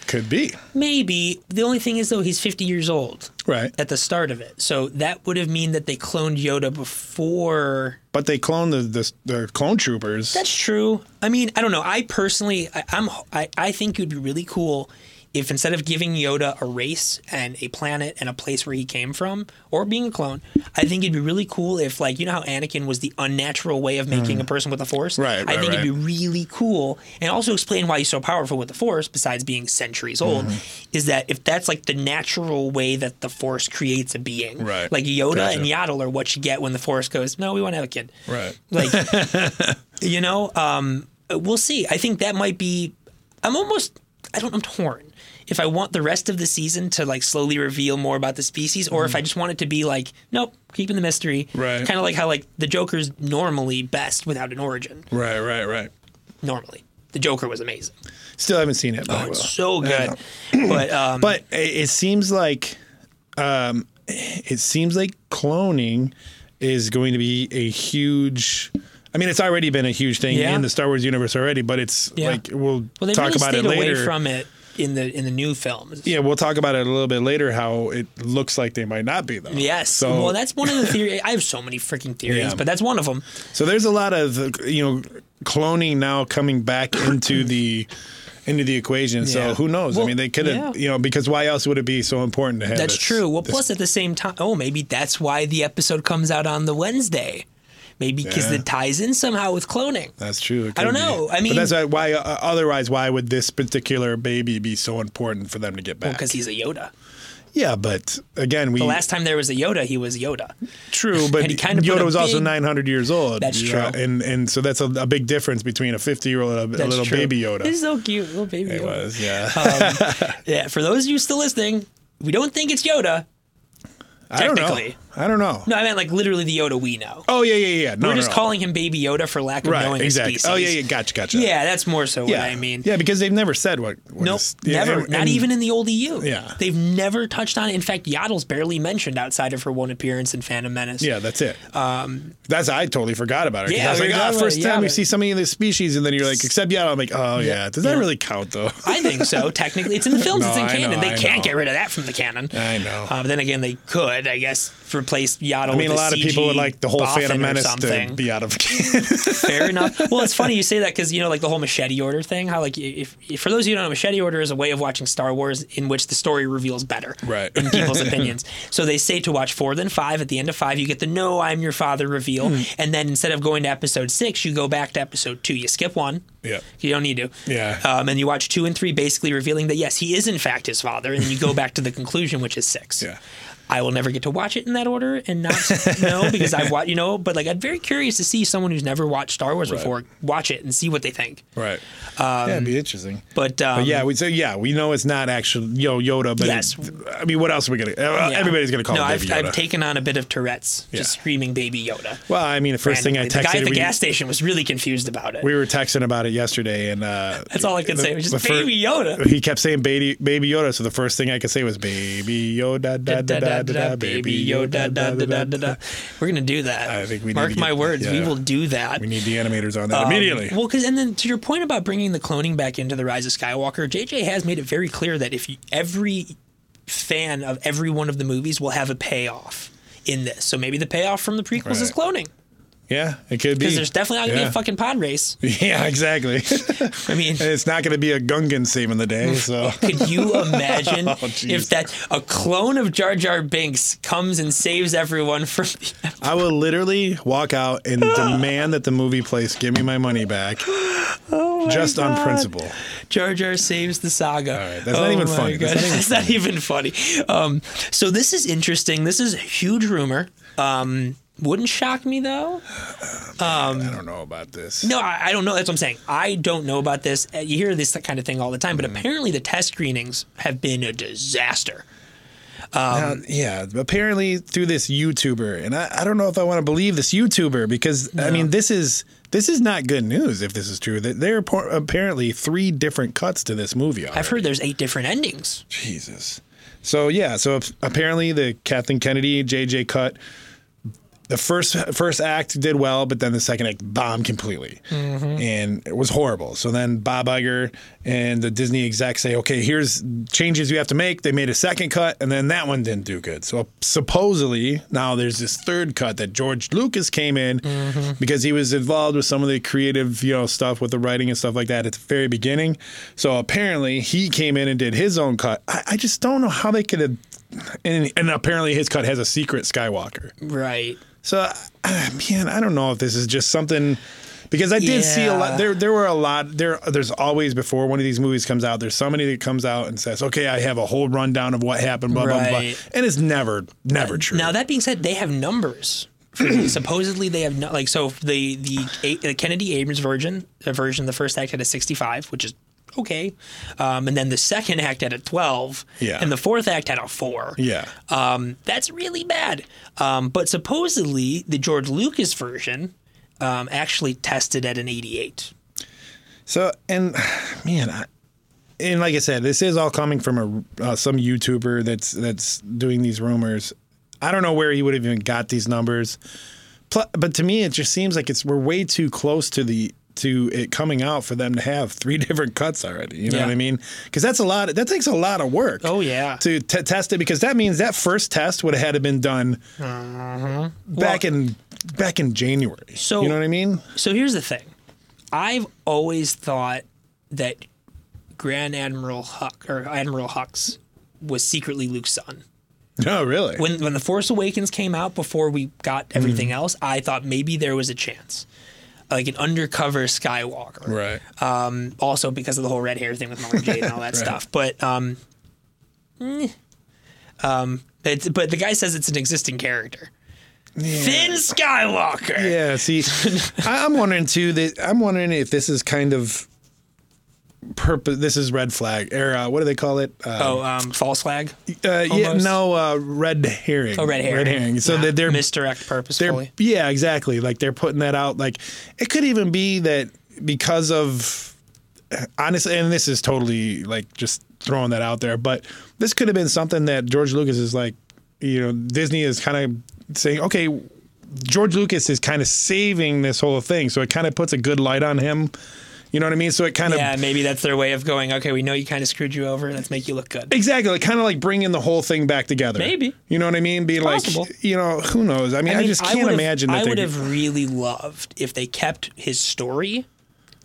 B: Could be
A: Maybe. The only thing is, though, he's 50 years old
B: right,
A: at the start of it. So that would have mean that they cloned Yoda before.
B: but they cloned the the, the clone troopers.
A: That's true. I mean, I don't know. I personally, I, I'm, I, I think it would be really cool if instead of giving Yoda a race and a planet and a place where he came from, or being a clone, I think it'd be really cool if, like, you know how Anakin was the unnatural way of making a person with the Force.
B: Mm. Right,
A: I
B: right,
A: think it'd be really cool, and also explain why he's so powerful with the Force, besides being centuries old,
B: Mm-hmm.
A: is that if that's like the natural way that the Force creates a being,
B: Right.
A: Like Yoda
B: Gotcha.
A: and Yaddle are what you get when the Force goes, no, we want to have a kid.
B: right.
A: Like, you know, um, we'll see. I think that might be. I'm almost. I don't. I'm torn. If I want the rest of the season to like slowly reveal more about the species, or if I just want it to be like, nope, keeping the mystery.
B: Mm-hmm. Right.
A: Kind of like how like the Joker's normally best without an origin.
B: Right, right, right.
A: Normally, the Joker was amazing.
B: Still haven't seen it. But
A: Oh, it's so good. But um,
B: But it it seems like, um, it seems like cloning is going to be a huge. I mean, it's already been a huge thing
A: Yeah.
B: in the Star Wars universe already, but it's
A: Yeah.
B: like we'll,
A: well,
B: talk
A: really
B: about it later.
A: away from it in the in the new films.
B: yeah, we'll talk about it a little bit later. How it looks like they might not be though.
A: Yes.
B: So
A: well, that's one of the theories. I have so many freaking theories,
B: Yeah.
A: but that's one of them.
B: so there's a lot of you know cloning now coming back into the into the equation. So who knows? I mean, they could have
A: yeah.
B: you know because why else would it be so important to have?
A: That's
B: this-
A: true. Well, plus at the same time, oh, maybe that's why the episode comes out on the Wednesday. Maybe because
B: Yeah.
A: it ties in somehow with cloning.
B: That's true.
A: I don't
B: be.
A: know. I mean-
B: but that's why-. Uh, otherwise, why would this particular baby be so important for them to get back?
A: Because he's a Yoda.
B: yeah, but again, we
A: The last time there was a Yoda, he was Yoda.
B: true, but
A: and he kind of
B: Yoda was also 900 years old.
A: That's
B: you
A: true.
B: and and so that's a, a big difference between a 50 year old and a,
A: That's
B: little
A: true.
B: baby Yoda.
A: He's so cute, little baby
B: it
A: Yoda.
B: was, yeah.
A: Yeah. For those of you still listening, we don't think it's Yoda.
B: I don't know.
A: technically.
B: I don't know.
A: No, I meant like literally the Yoda we know.
B: Oh yeah, yeah, yeah. No,
A: We're just
B: no.
A: calling him Baby Yoda for lack of
B: right.
A: knowing
B: Exactly.
A: his species.
B: Oh yeah, yeah. Gotcha, gotcha.
A: Yeah, that's more so
B: yeah.
A: what I mean.
B: Yeah, because they've never said what. what
A: Nope,
B: is- yeah,
A: never.
B: and-
A: not even in the old EU.
B: Yeah.
A: they've never touched on it. In fact, Yaddle's barely mentioned outside of her one appearance in Phantom Menace.
B: Yeah, that's it. Um, that's I totally forgot about it. 'cause
A: Yeah,
B: I was like, ah, first time
A: yeah,
B: we
A: but-
B: see somebody in this species, and then you're like, except yeah, I'm like, oh yeah, does that
A: Yeah.
B: really count though?
A: I think so. Technically, it's in the films. It's in
B: I
A: canon.
B: know,
A: they
B: I
A: can't
B: know.
A: get rid of that from the canon.
B: I know.
A: Uh, but then again, they could, I guess, replace Yaddle.
B: I mean, a lot of people would like the whole Phantom Menace to be out of.
A: Fair enough. Well, it's funny you say that because you know, like the whole machete order thing. How like if, if for those of you who don't know, machete order is a way of watching Star Wars in which the story reveals better,
B: Right.
A: in people's opinions. So they say to watch four then five. At the end of five, you get the "No, I'm your father" reveal,
B: Hmm.
A: and then instead of going to episode six, you go back to episode two. You skip one.
B: Yeah.
A: You don't need to.
B: Yeah.
A: Um, and you watch two and three, basically revealing that yes, he is in fact his father, and then you go back to the conclusion, which is six.
B: Yeah.
A: I will never get to watch it in that order and not know because I've watched, you know, but like I'm very curious to see someone who's never watched Star Wars before watch it and see what they think.
B: Right. yeah, it'd be interesting.
A: But, um,
B: But yeah, we say, yeah, we know it's not actual Yo Yoda, but
A: Yes.
B: it's- I mean, what else are we gonna? uh,
A: yeah.
B: Everybody's gonna call
A: no,
B: him
A: I've,
B: Baby Yoda.
A: I've taken on a bit of Tourette's,
B: Yeah.
A: just screaming Baby Yoda.
B: well, I mean, the first thing I
A: randomly.
B: texted,
A: the guy at the
B: we,
A: gas station was really confused about it.
B: we were texting about it yesterday, and uh,
A: That's all I could say. It was just
B: the fir-
A: Baby Yoda.
B: He kept saying baby, baby Yoda, so the first thing I could say was Baby Yoda, da da da da da,
A: baby Yoda, da da da da da. We're gonna do that.
B: I think we need
A: mark my words. We will do that.
B: We need the animators on that
A: Um,
B: immediately.
A: Well, because and then to your point about bringing the cloning back into the Rise of Skywalker, JJ has made it very clear that if you, every fan of every one of the movies will have a payoff in this. So maybe the payoff from the prequels is cloning
B: yeah, it could be.
A: because there's definitely not gonna be a fucking pod race.
B: Yeah, exactly.
A: I mean.
B: and it's not going to be a Gungan saving the day. So
A: Could you imagine
B: Oh,
A: if that a clone of Jar Jar Binks comes and saves everyone from the
B: I will literally walk out and demand that the movie place give me my money back, just on principle.
A: Jar Jar saves the saga.
B: All right, that's not even
A: my
B: funny.
A: God.
B: That's not even
A: That's not even funny. Um, so this is interesting. This is a huge rumor. Um, wouldn't shock me though.
B: I don't know about this.
A: No, I, I don't know. That's what I'm saying. I don't know about this. Uh, You hear this kind of thing all the time, but
B: Mm-hmm.
A: apparently the test screenings have been a disaster.
B: Now, yeah, apparently through this YouTuber, and I, I don't know if I want to believe this YouTuber because I mean this is this is not good news if this is true. That there are apparently three different cuts to this movie. Already.
A: I've heard there's eight different endings.
B: Jesus. So yeah, so ap- apparently the Kathleen Kennedy JJ cut. The first first act did well, but then the second act bombed completely, mm-hmm. and it was horrible. So then Bob Iger and the Disney execs say, "Okay, here's changes you have to make." They made a second cut, and then that one didn't do good. So supposedly now there's this third cut that George Lucas came in mm-hmm. because he was involved with some of the creative, you know, stuff with the writing and stuff like that at the very beginning. So apparently he came in and did his own cut. I, I just don't know how they could have. And, and apparently his cut has a secret Skywalker.
A: Right.
B: So, uh, man, I don't know if this is just something because I did see a lot. There, there were a lot. There, there's always before one of these movies comes out. There's somebody that comes out and says, "Okay, I have a whole rundown of what happened." Blah blah blah, and it's never, never true.
A: Now that being said, they have numbers. Supposedly they have no, like so the the, the Kennedy Abrams version uh, version the first act had a 65, which is okay, um, and then the second act had a 12,
B: Yeah.
A: and the fourth act had a four.
B: yeah,
A: Um, that's really bad. Um, but supposedly the George Lucas version um, actually tested at an 88.
B: So and man, I, and like I said, this is all coming from a uh, some YouTuber that's that's doing these rumors. I don't know where he would have even got these numbers. Pl- But to me, it just seems like it's we're way too close to the to it coming out for them to have three different cuts already. You know
A: Yeah.
B: what I mean? Because that's a lot. Of, That takes a lot of work.
A: Oh, yeah.
B: To t- test it because that means that first test would have had to been done mm-hmm. back in back in January.
A: So-
B: you know what I mean?
A: So here's the thing. I've always thought that Grand Admiral Huck or Admiral Hux was secretly Luke's son.
B: No, oh, really.
A: When when The Force Awakens came out before we got everything hmm. else, I thought maybe there was a chance. Like an undercover Skywalker.
B: right.
A: Um, also because of the whole red hair thing with Mara Jade and all that stuff. But um, eh. um, it's, but the guy says it's an existing character. Finn Skywalker.
B: Yeah, see, I- I'm wondering too that I'm wondering if this is kind of purpose. This is red flag or uh, what do they call it? Uh,
A: Oh, um, false flag.
B: uh, yeah, no, uh, red herring.
A: Oh, red herring.
B: Red herring. So
A: Yeah.
B: that they're
A: misdirect
B: they're
A: purposefully.
B: yeah, exactly. Like they're putting that out. Like it could even be that because of honestly, and this is totally like just throwing that out there, but this could have been something that George Lucas is like, you know, Disney is kind of saying, okay, George Lucas is kind of saving this whole thing, so it kind of puts a good light on him. You know what I mean? So it kind of
A: yeah, maybe that's their way of going. Okay, we know you kind of screwed you over. And let's make you look good.
B: Exactly, like, kind of like bringing the whole thing back together.
A: Maybe.
B: you know what I mean? Be like,
A: possible.
B: you know, who knows? I mean, I,
A: mean,
B: just can't
A: would've-
B: imagine that
A: I would have really loved if they kept his story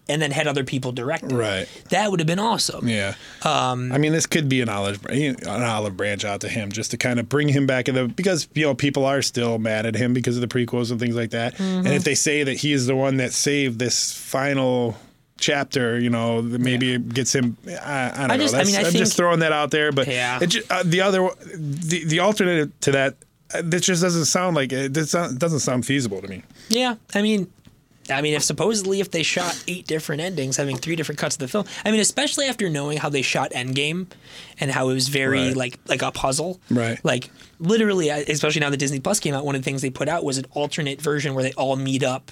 A: and then had other people direct it.
B: Right.
A: That would have been awesome.
B: Yeah. Um, I mean, this could be an olive an olive branch out to him just to kind of bring him back in the because you know people are still mad at him because of the prequels and things like that.
A: Mm-hmm.
B: And if they say that he is the one that saved this final chapter, you know, maybe it gets him. I, I don't
A: I
B: know.
A: just- I mean, I
B: I'm
A: think-
B: just throwing that out there, but
A: Yeah.
B: it, ju- uh, the other, the the alternative to that, uh, this just doesn't sound like it. Sound- doesn't sound feasible to me.
A: Yeah, I mean, I mean, if supposedly if they shot eight different endings, having three different cuts of the film, I mean, especially after knowing how they shot Endgame and how it was very
B: Right.
A: like like a puzzle,
B: Right.
A: Like literally, especially now that Disney Plus came out, one of the things they put out was an alternate version where they all meet up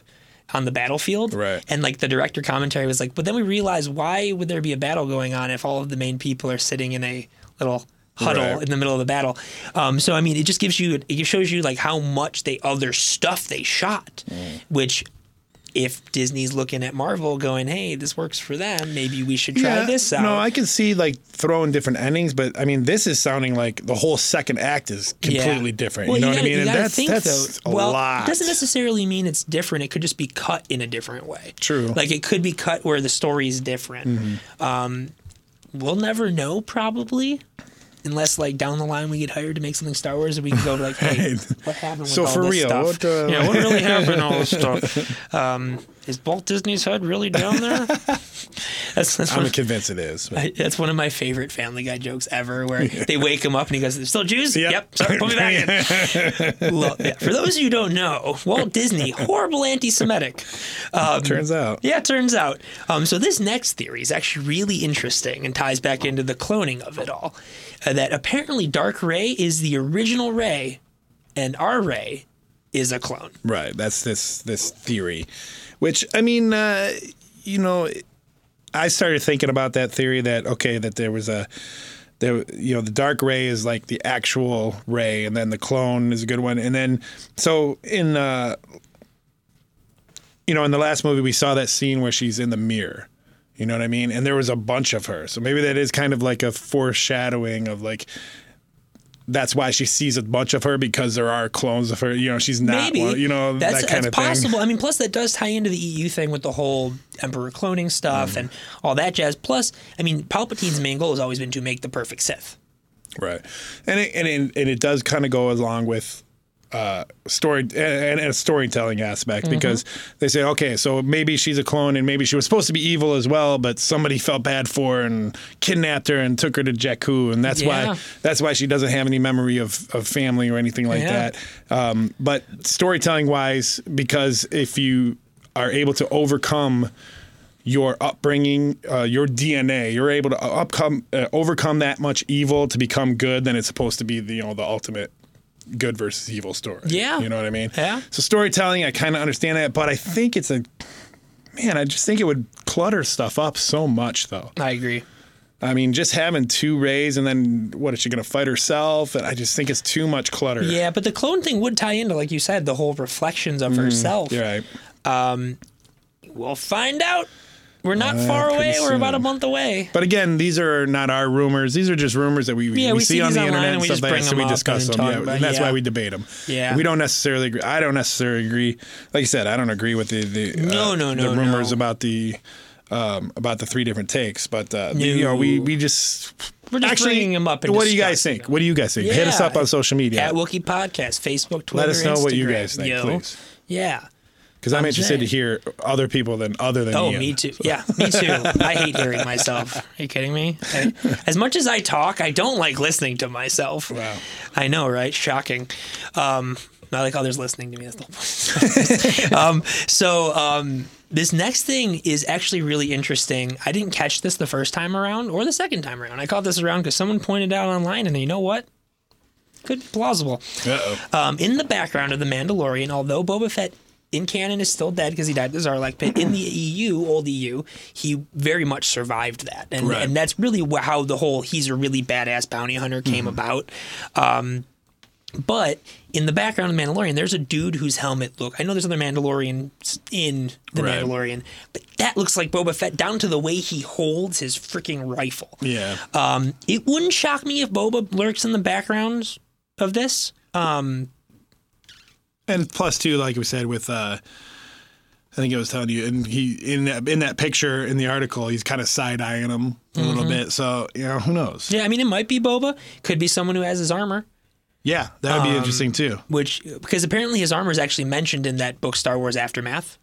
A: on the battlefield,
B: Right.
A: And like the director commentary was like, but then we realized why would there be a battle going on if all of the main people are sitting in a little huddle
B: Right.
A: in the middle of the battle. Um, so I mean, it just gives you it shows you like how much they other stuff they shot,
B: Mm.
A: which. If Disney's looking at Marvel, going, "Hey, this works for them. Maybe we should try this out."
B: No, I can see like throwing different endings, but I mean, this is sounding like the whole second act is
A: Yeah.
B: completely different.
A: Well,
B: you know
A: gotta,
B: what I mean?
A: You
B: And that's
A: think,
B: that's
A: though,
B: a
A: well,
B: lot.
A: It doesn't necessarily mean it's different. It could just be cut in a different way.
B: True.
A: Like it could be cut where the story is different.
B: Mm-hmm.
A: Um, we'll never know, probably, unless like down the line we get hired to make something Star Wars and we can go like, hey,
B: Right.
A: what happened with
B: So
A: all
B: for
A: this
B: real,
A: stuff?
B: what, uh,
A: yeah, what really happened? All this stuff. Um, is Walt Disney's head really down there? That's, that's
B: I'm
A: one-
B: convinced it is.
A: I- That's one of my favorite Family Guy jokes ever, where they wake him up and he goes, "There's still Jews?
B: Yep.
A: Sorry, put me back in." Lo- yeah. For those of you who don't know, Walt Disney, horrible anti-Semitic. Um,
B: Turns out.
A: yeah, it turns out. Um, so this next theory is actually really interesting and ties back into the cloning of it all. Uh, that apparently Dark Rey is the original Rey, and our Rey is a clone.
B: Right. That's this this theory, which I mean, uh, you know, I started thinking about that theory that okay, that there was a there, you know, the dark Rey is like the actual Rey, and then the clone is a good one, and then so in uh, you know, in the last movie we saw that scene where she's in the mirror. You know what I mean? And there was a bunch of her. So maybe that is kind of like a foreshadowing of like that's why she sees a bunch of her because there are clones of her. You know, she's not
A: Maybe
B: one, you know,
A: that's,
B: that kind
A: that's
B: of
A: possible.
B: thing.
A: I mean, plus that does tie into the EU thing with the whole Emperor cloning stuff
B: Mm.
A: and all that jazz. Plus, I mean, Palpatine's main goal has always been to make the perfect Sith.
B: Right. And it, and it, and it does kind of go along with uh, story and, and a storytelling aspect
A: Mm-hmm.
B: because they say, okay, so maybe she's a clone and maybe she was supposed to be evil as well, but somebody felt bad for her and kidnapped her and took her to Jakku, and that's
A: Yeah.
B: why that's why she doesn't have any memory of, of family or anything like
A: Yeah.
B: that. Um, but storytelling wise, because if you are able to overcome your upbringing, uh, your DNA, you're able to upcome, uh, overcome that much evil to become good, then it's supposed to be the you know the ultimate good versus evil story.
A: Yeah.
B: you know what I mean.
A: Yeah.
B: So storytelling, I kind of understand that, but I think it's a man. I just think it would clutter stuff up so much, though.
A: I agree.
B: I mean, just having two Reys and then what is she going to fight herself? And I just think it's too much clutter.
A: Yeah, but the clone thing would tie into, like you said, the whole reflections of herself.
B: Mm, You're right.
A: We'll find out. We're not
B: Uh,
A: far away. We're about a month away.
B: But again, these are not our rumors. These are just rumors that we,
A: Yeah,
B: we,
A: we
B: see, on the internet
A: and
B: stuff like that. So we discuss them. Yeah,
A: about-
B: and that's
A: yeah.
B: why we debate them.
A: Yeah.
B: We don't necessarily agree. I don't necessarily agree. Like I said, I don't agree with the the uh,
A: No, no, no,
B: the rumors
A: no.
B: about the um, about the three different takes. But uh, you know, we we just
A: We're just bringing 'em up and
B: what do you guys think?
A: them.
B: What do you guys think? Hit us up on social media.
A: At Wookiee Podcast, Facebook, Twitter,
B: Let us know what you guys think,
A: Yo.
B: please.
A: Yeah.
B: Because I'm
A: I'm
B: interested to hear other people than other than
A: Oh,
B: Ian.
A: me too. Yeah, me too. I hate hearing myself. Are you kidding me? I- as much as I talk, I don't like listening to myself.
B: Wow.
A: I know, right? Shocking. Um, I like others listening to me. That's the whole point. um, so um, this next thing is actually really interesting. I didn't catch this the first time around or the second time around. I caught this around because someone pointed out online, and you know what? Good, plausible.
B: Uh-oh.
A: Um, in the background of The Mandalorian, although Boba Fett in canon is still dead because he died in the Sarlacc pit, in the EU, old EU, he very much survived that. And,
B: Right.
A: and that's really how the whole he's a really badass bounty hunter came about. Um, but in the background of The Mandalorian, there's a dude whose helmet look. I know there's other Mandalorians in The
B: Right.
A: Mandalorian, but that looks like Boba Fett down to the way he holds his freaking rifle.
B: Yeah.
A: Um, it wouldn't shock me if Boba lurks in the background of this. Um,
B: And plus too, like we said, with uh I think I was telling you, and he in that in that picture in the article, he's kind of side eyeing him a little bit. So you know, who knows?
A: Yeah, I mean, it might be Boba. Could be someone who has his armor,
B: Yeah, that
A: Um,
B: would be interesting too.
A: which because apparently his armor is actually mentioned in that book, Star Wars Aftermath.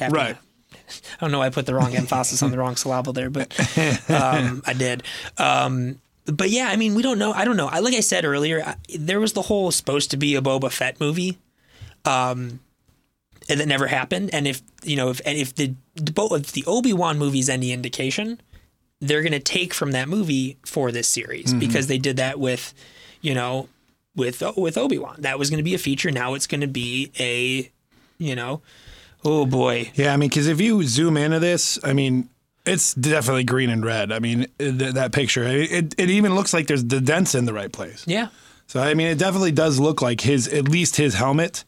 A: Aftermath.
B: Right.
A: I don't know. why I put the wrong emphasis on the wrong syllable there, but um, I did. Um, but yeah, I mean, we don't know. I don't know. I, like I said earlier, I, there was the whole supposed to be a Boba Fett movie, um, and that never happened. And if you know, if and if the if the Obi Wan movie's any indication, they're going to take from that movie for this series because they did that with, you know, with with Obi Wan. That was going to be a feature. Now it's going to be a, you know, oh boy,
B: Yeah, I mean, because if you zoom into this, I mean, it's definitely green and red. I mean, th- that picture, it, it even looks like there's the dents in the right place.
A: yeah.
B: So I mean, it definitely does look like his, at least his helmet.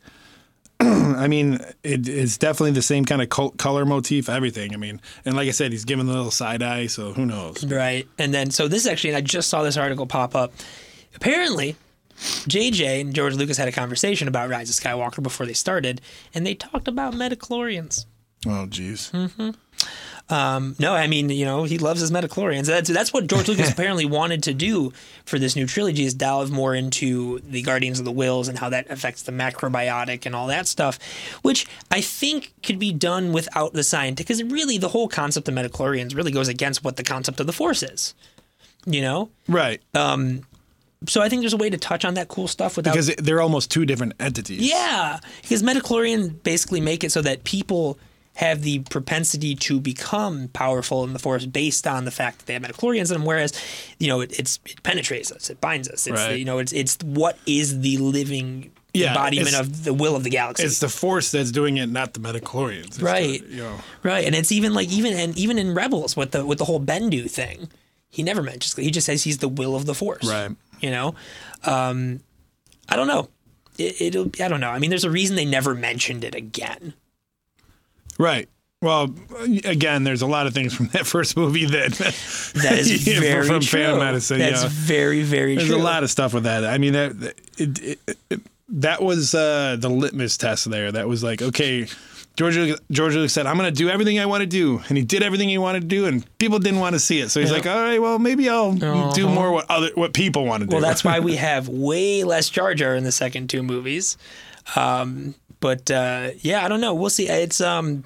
B: I mean, it, it's definitely the same kind of col- color motif, everything. I mean, and like I said, he's giving the little side eye, so who knows?
A: Right. And then, so this actually, and I just saw this article pop up. Apparently, JJ and George Lucas had a conversation about Rise of Skywalker before they started, and they talked about midi-chlorians.
B: Oh, jeez. Mm-hmm.
A: Um, no, I mean, you know, he loves his midi-chlorians. That's that's what George Lucas apparently wanted to do for this new trilogy is delve more into the Guardians of the Whills and how that affects the macrobiotic and all that stuff, which I think could be done without the scientific. Because really, the whole concept of midi-chlorians really goes against what the concept of the Force is. You know,
B: Right.
A: so I think there's a way to touch on that cool stuff without.
B: because they're almost two different entities.
A: yeah, because midi-chlorians basically make it so that people have the propensity to become powerful in the force based on the fact that they have midi-chlorians in them. Whereas, you know, it, it's it penetrates us, it binds us. It's
B: Right.
A: you know, it's it's what is the living
B: Yeah,
A: embodiment of the will of the galaxy.
B: It's the force that's doing it, not the midi-chlorians. It's the-
A: Right.
B: you know.
A: Right, and it's even like even and even in Rebels with the with the whole Bendu thing, he never mentions. He just says he's the will of the Force.
B: Right.
A: You know, um, I don't know. It, it'll. I don't know. I mean, there's a reason they never mentioned it again.
B: Right. Well, again, there's a lot of things from that first movie that
A: That is very
B: from
A: true.
B: Phantom Menace.
A: That's
B: yeah.
A: very very
B: There's
A: true.
B: a lot of stuff with that. I mean, that that- it, it, it, that was uh, the litmus test there. That was like, okay, George Lucas- George Lucas said, "I'm going to do everything I want to do," and he did everything he wanted to do, and people didn't want to see it. So he's like, "All right, well, maybe I'll do more what other what people want to do."
A: Uh-huh. Well, that's why we have way less Jar Jar in the second two movies. Um, but uh, yeah, I don't know. We'll see. It's um,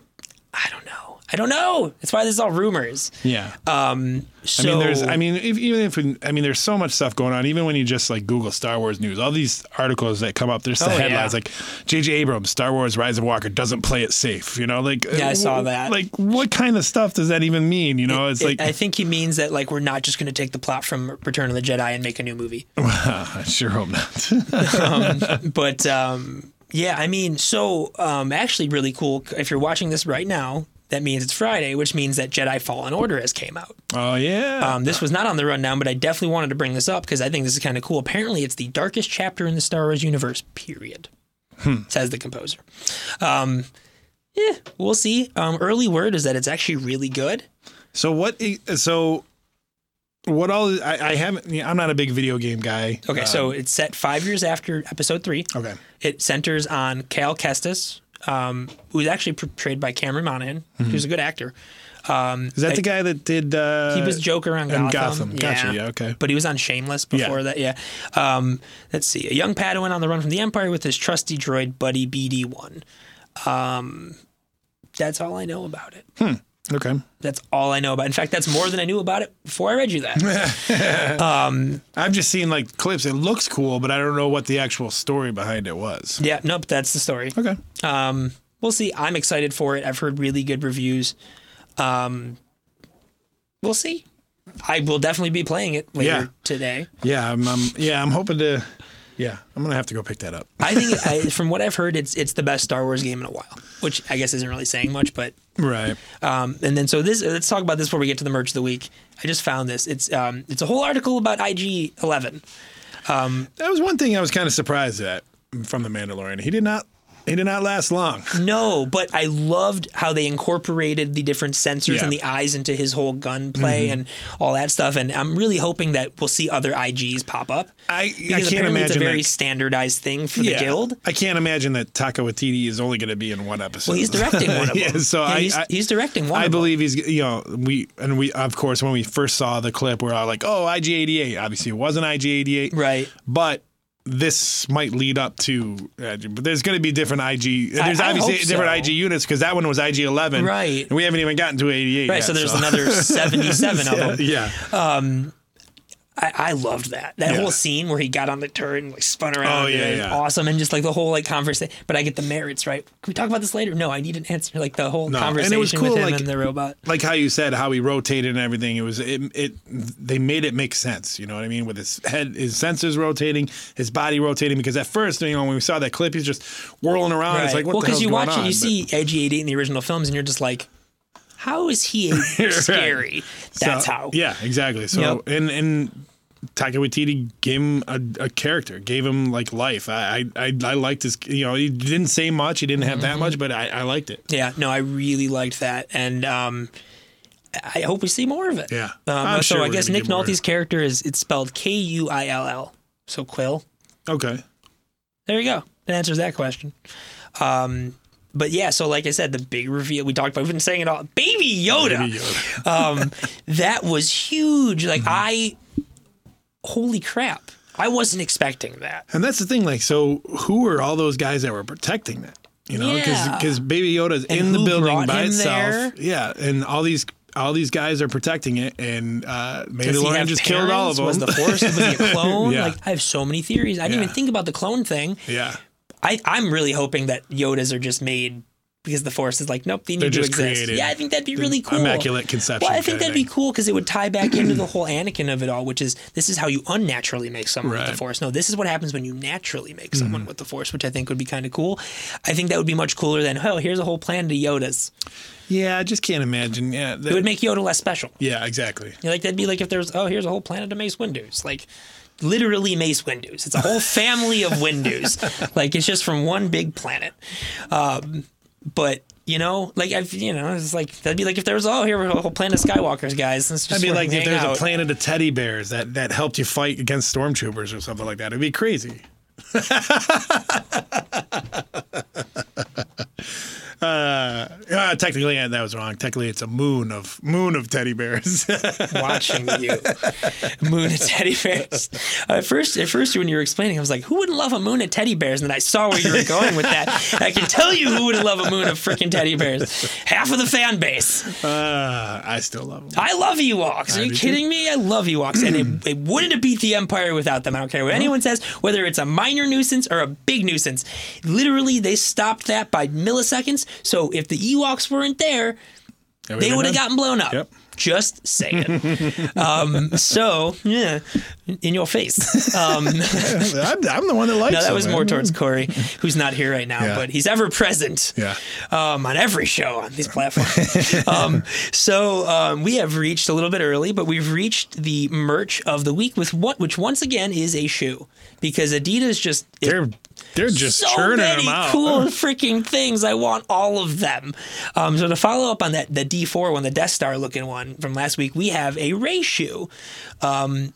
A: I don't know. I don't know. That's why this is all rumors.
B: yeah.
A: Um, so
B: I mean, there's. I mean, if, even if I mean, there's so much stuff going on. Even when you just like Google Star Wars news, all these articles that come up, there's the
A: Oh, yeah.
B: headlines like J.J. Abrams, Star Wars: Rise of Walker doesn't play it safe. You know, like
A: Yeah, I saw that.
B: Like, what kind of stuff does that even mean? You know, it's
A: It-
B: like
A: I think he means that like we're not just going to take the plot from Return of the Jedi and make a new movie.
B: I sure hope not.
A: But um, yeah, I mean, so um, actually, really cool. If you're watching this right now, that means it's Friday, which means that Jedi Fallen Order has came out.
B: oh yeah.
A: Um, this was not on the rundown, but I definitely wanted to bring this up because I think this is kind of cool. Apparently, it's the darkest chapter in the Star Wars universe. Period. Says the composer. Um, yeah, we'll see. Um, early word is that it's actually really good.
B: so what? So what all? I, I haven't. I'm not a big video game guy.
A: Okay, so it's set five years after Episode three.
B: Okay.
A: It centers on Cal Kestis, um, who's actually portrayed by Cameron Monaghan, who's a good actor. Um,
B: Is that the guy that did? Uh,
A: he was Joker on Gotham.
B: Gotham. Gotcha, yeah, okay.
A: But he was on Shameless before
B: Yeah.
A: that. Yeah. Um, let's see. A young Padawan on the run from the Empire with his trusty droid buddy BD1. Um, that's all I know about it.
B: Okay.
A: That's all I know about. In fact, that's more than I knew about it before I read you that.
B: I've just seen like clips. It looks cool, but I don't know what the actual story behind it was.
A: yeah. Nope. That's the story.
B: Okay.
A: Um, we'll see. I'm excited for it. I've heard really good reviews. Um, we'll see. I will definitely be playing it later
B: Yeah.
A: today.
B: Yeah, I'm, I'm. Yeah, I'm hoping to. Yeah, I'm gonna have to go pick that up.
A: I think, I, from what I've heard, it's it's the best Star Wars game in a while, which I guess isn't really saying much. But
B: Right.
A: um, and then so this, let's talk about this before we get to the merch of the week. I just found this. It's um, it's a whole article about IG Eleven.
B: That was one thing I was kind of surprised at from the Mandalorian. He did not. He did not last long.
A: No, but I loved how they incorporated the different sensors
B: Yeah. Mm-hmm.
A: and the eyes into his whole gunplay and all that stuff. And I'm really hoping that we'll see other IGs pop up.
B: I I can't imagine
A: it's a very
B: that.
A: standardized thing for the guild.
B: I can't imagine that Taika Waititi is only going to be in one episode.
A: Well, he's directing one of them.
B: yeah, so
A: Yeah,
B: I,
A: he's,
B: I,
A: he's directing one.
B: I
A: of them.
B: believe he's you know we and we of course when we first saw the clip we're all like oh IG88 obviously it wasn't IG88
A: Right.
B: but this might lead up to, uh, but there's going to be different IG. There's
A: I
B: obviously
A: hope
B: different. IG units because that one was IG 11,
A: Right.
B: And we haven't even gotten to 88.
A: Right,
B: yet,
A: so there's another 77 of them.
B: yeah,
A: I, I loved that. That
B: Yeah.
A: whole scene where he got on the turret and like spun around.
B: Oh, yeah,
A: and
B: yeah.
A: Awesome. And just like the whole like conversation. But I get the merits, right? Can we talk about this later? No, I need an answer. Like the whole
B: No, and it
A: conversation
B: was cool,
A: with him
B: like-
A: and the robot.
B: like how you said how he rotated and everything. It was it, it they made it make sense. You know what I mean? With his head, his sensors rotating, his body rotating. Because at first, you know, when we saw that clip, he's just whirling around. It's like what
A: well,
B: hell's
A: you watch it, you
B: But-
A: see IG-88 in the original films, and you're just like, how is he scary? That's
B: So,
A: how.
B: Yeah, exactly. So
A: Yep.
B: and and Taika Waititi gave him a, a character, gave him like life. I, I I liked his. You know, he didn't say much. He didn't have
A: Mm-hmm.
B: that much, but I, I liked it.
A: Yeah, no, I really liked that, and um, I hope we see more of it.
B: Yeah.
A: Um, so
B: sure
A: I guess Nick. Nolte's character is it's spelled K U I L L. So Quill.
B: Okay.
A: There you go. That answers that question. Um, but yeah, so like I said, the big reveal we talked about, we've been saying it all. Baby Yoda.
B: Baby Yoda.
A: Um, that was huge. Like I, holy crap, I wasn't expecting that.
B: And that's the thing. Like, so who are all those guys that were protecting that? You know, because
A: Yeah.
B: Baby Yoda's
A: And
B: in the building by itself.
A: there?
B: Yeah, and all these all these guys are protecting it, and uh, Mandalorian just killed all of them.
A: Was the Force was he a clone?
B: Yeah.
A: Like I have so many theories. I didn't
B: Yeah.
A: even think about the clone thing.
B: yeah,
A: I, I'm really hoping that Yodas are just made because the Force is like, nope, they need
B: They're
A: to
B: just
A: exist.
B: created.
A: Yeah, I think that'd be really cool.
B: immaculate conception.
A: Well, I think that'd be cool because it would tie back into the whole Anakin of it all, which is this is how you unnaturally make someone with the Force. No, this is what happens when you naturally make
B: Mm-hmm.
A: someone with the Force, which I think would be kind of cool. I think that would be much cooler than, oh, here's a whole planet of Yodas.
B: Yeah, I just can't imagine. Yeah,
A: It would make Yoda less special.
B: yeah, exactly.
A: You know, like that'd be like if there's, oh, here's a whole planet of Mace Windu's, like literally Mace Windu's. It's a whole family of Windu's. like it's just from one big planet. Um, but you know, like I've, you know, it's like that'd be like if there was, oh, here we're a whole planet of Skywalkers, guys. Let's just
B: That'd be like if there's
A: out.
B: a planet of teddy bears that that helped you fight against stormtroopers or something like that. It'd be crazy. uh, technically, yeah, that was wrong. Technically, it's a moon of moon of teddy bears.
A: watching you. Moon of teddy bears. At first, at first, when you were explaining, I was like, "Who wouldn't love a moon of teddy bears?" And then I saw where you were going with that. I can tell you who wouldn't love a moon of freaking teddy bears. Half of the fan base.
B: uh, I still love them.
A: I love Ewoks. Are you kidding me? I love Ewoks, and it, it wouldn't have beat the Empire without them. I don't care what anyone says, whether it's a minor nuisance or a big nuisance. Literally, they stopped that by milliseconds. So if the Ewoks weren't there, they would have gotten blown up.
B: Yep.
A: Just saying. um, so yeah, in your face. Um,
B: I'm, I'm the one that likes.
A: no, that
B: them,
A: was more
B: man.
A: towards Corey, who's not here right now,
B: Yeah.
A: but he's ever present.
B: Yeah.
A: Um, on every show on these platforms. um, so um, we have reached a little bit early, but we've reached the merch of the week with what, which once again is a shoe because Adidas just
B: They're they're just
A: so
B: churning
A: many
B: them out.
A: cool freaking things. I want all of them. Um, so to follow up on that, the D4 one, the Death Star looking one from last week, we have a Rey shoe. Um,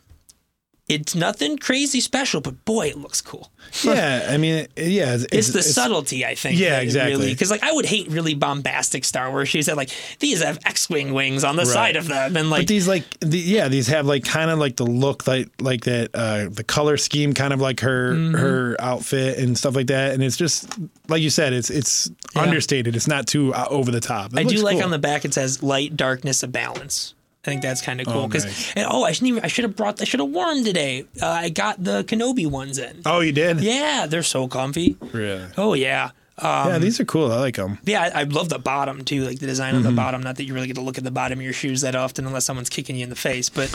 A: it's nothing crazy special, but boy, it looks cool.
B: yeah, I mean, yeah, it's,
A: It's, the subtlety, I think.
B: Yeah, exactly.
A: Really, because like I would hate really bombastic Star Wars shoes that like these have X-wing wings on the side of them, and like
B: But these like the, yeah, these have like kind of like the look like like that uh the color scheme kind of like her
A: Mm-hmm.
B: her outfit and stuff like that and it's just like you said it's it's
A: Yeah.
B: understated. It's not too uh, over the top. It
A: I do like
B: cool.
A: on the back it says light, darkness, a balance. I think that's kind of cool
B: Oh,
A: because
B: nice.
A: oh I shouldn't even I should have brought I should have worn today. Uh, I got the Kenobi ones in.
B: Oh, you did?
A: Yeah, they're so comfy.
B: Really?
A: Oh yeah. Um,
B: yeah, these are cool. I like them.
A: yeah, I, I love the bottom too, like the design of
B: Mm-hmm.
A: the bottom. Not that you really get to look at the bottom of your shoes that often, unless someone's kicking you in the face. But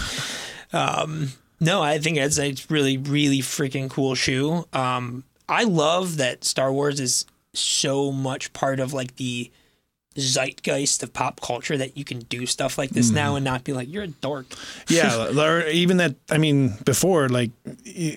A: um, no, I think it's a really, really freaking cool shoe. Um, I love that Star Wars is so much part of like the zeitgeist of pop culture that you can do stuff like this
B: Mm-hmm.
A: now and not be like you're a dork.
B: Yeah, even that. I mean, before like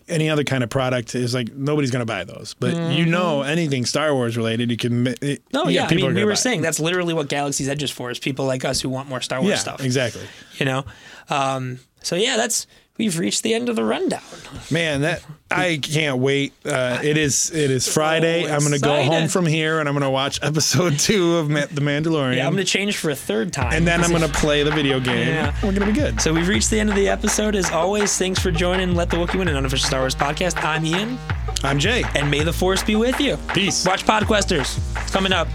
B: any other kind of product is like nobody's gonna buy those. But you know, anything Star Wars related, you can. It,
A: Mm-hmm. No,
B: yeah,
A: yeah, I mean, we were
B: buy it.
A: saying that's literally what Galaxy's Edge is for, is people like us who want more Star Wars
B: Yeah,
A: stuff.
B: exactly.
A: You know? Um, so yeah, that's we've reached the end of the rundown.
B: Man, that I can't wait. Uh, it is it is Friday. I'm gonna go home from here and I'm gonna watch episode two of Ma- The Mandalorian.
A: Yeah, I'm going to change for a third time.
B: and then I'm gonna play the video game.
A: Yeah.
B: We're gonna be good.
A: So we've reached the end of the episode. As always, thanks for joining Let the Wookiee Win, an unofficial Star Wars podcast. I'm Ian,
B: I'm Jay.
A: and may the Force be with you.
B: Peace.
A: Watch Podquesters. It's coming up.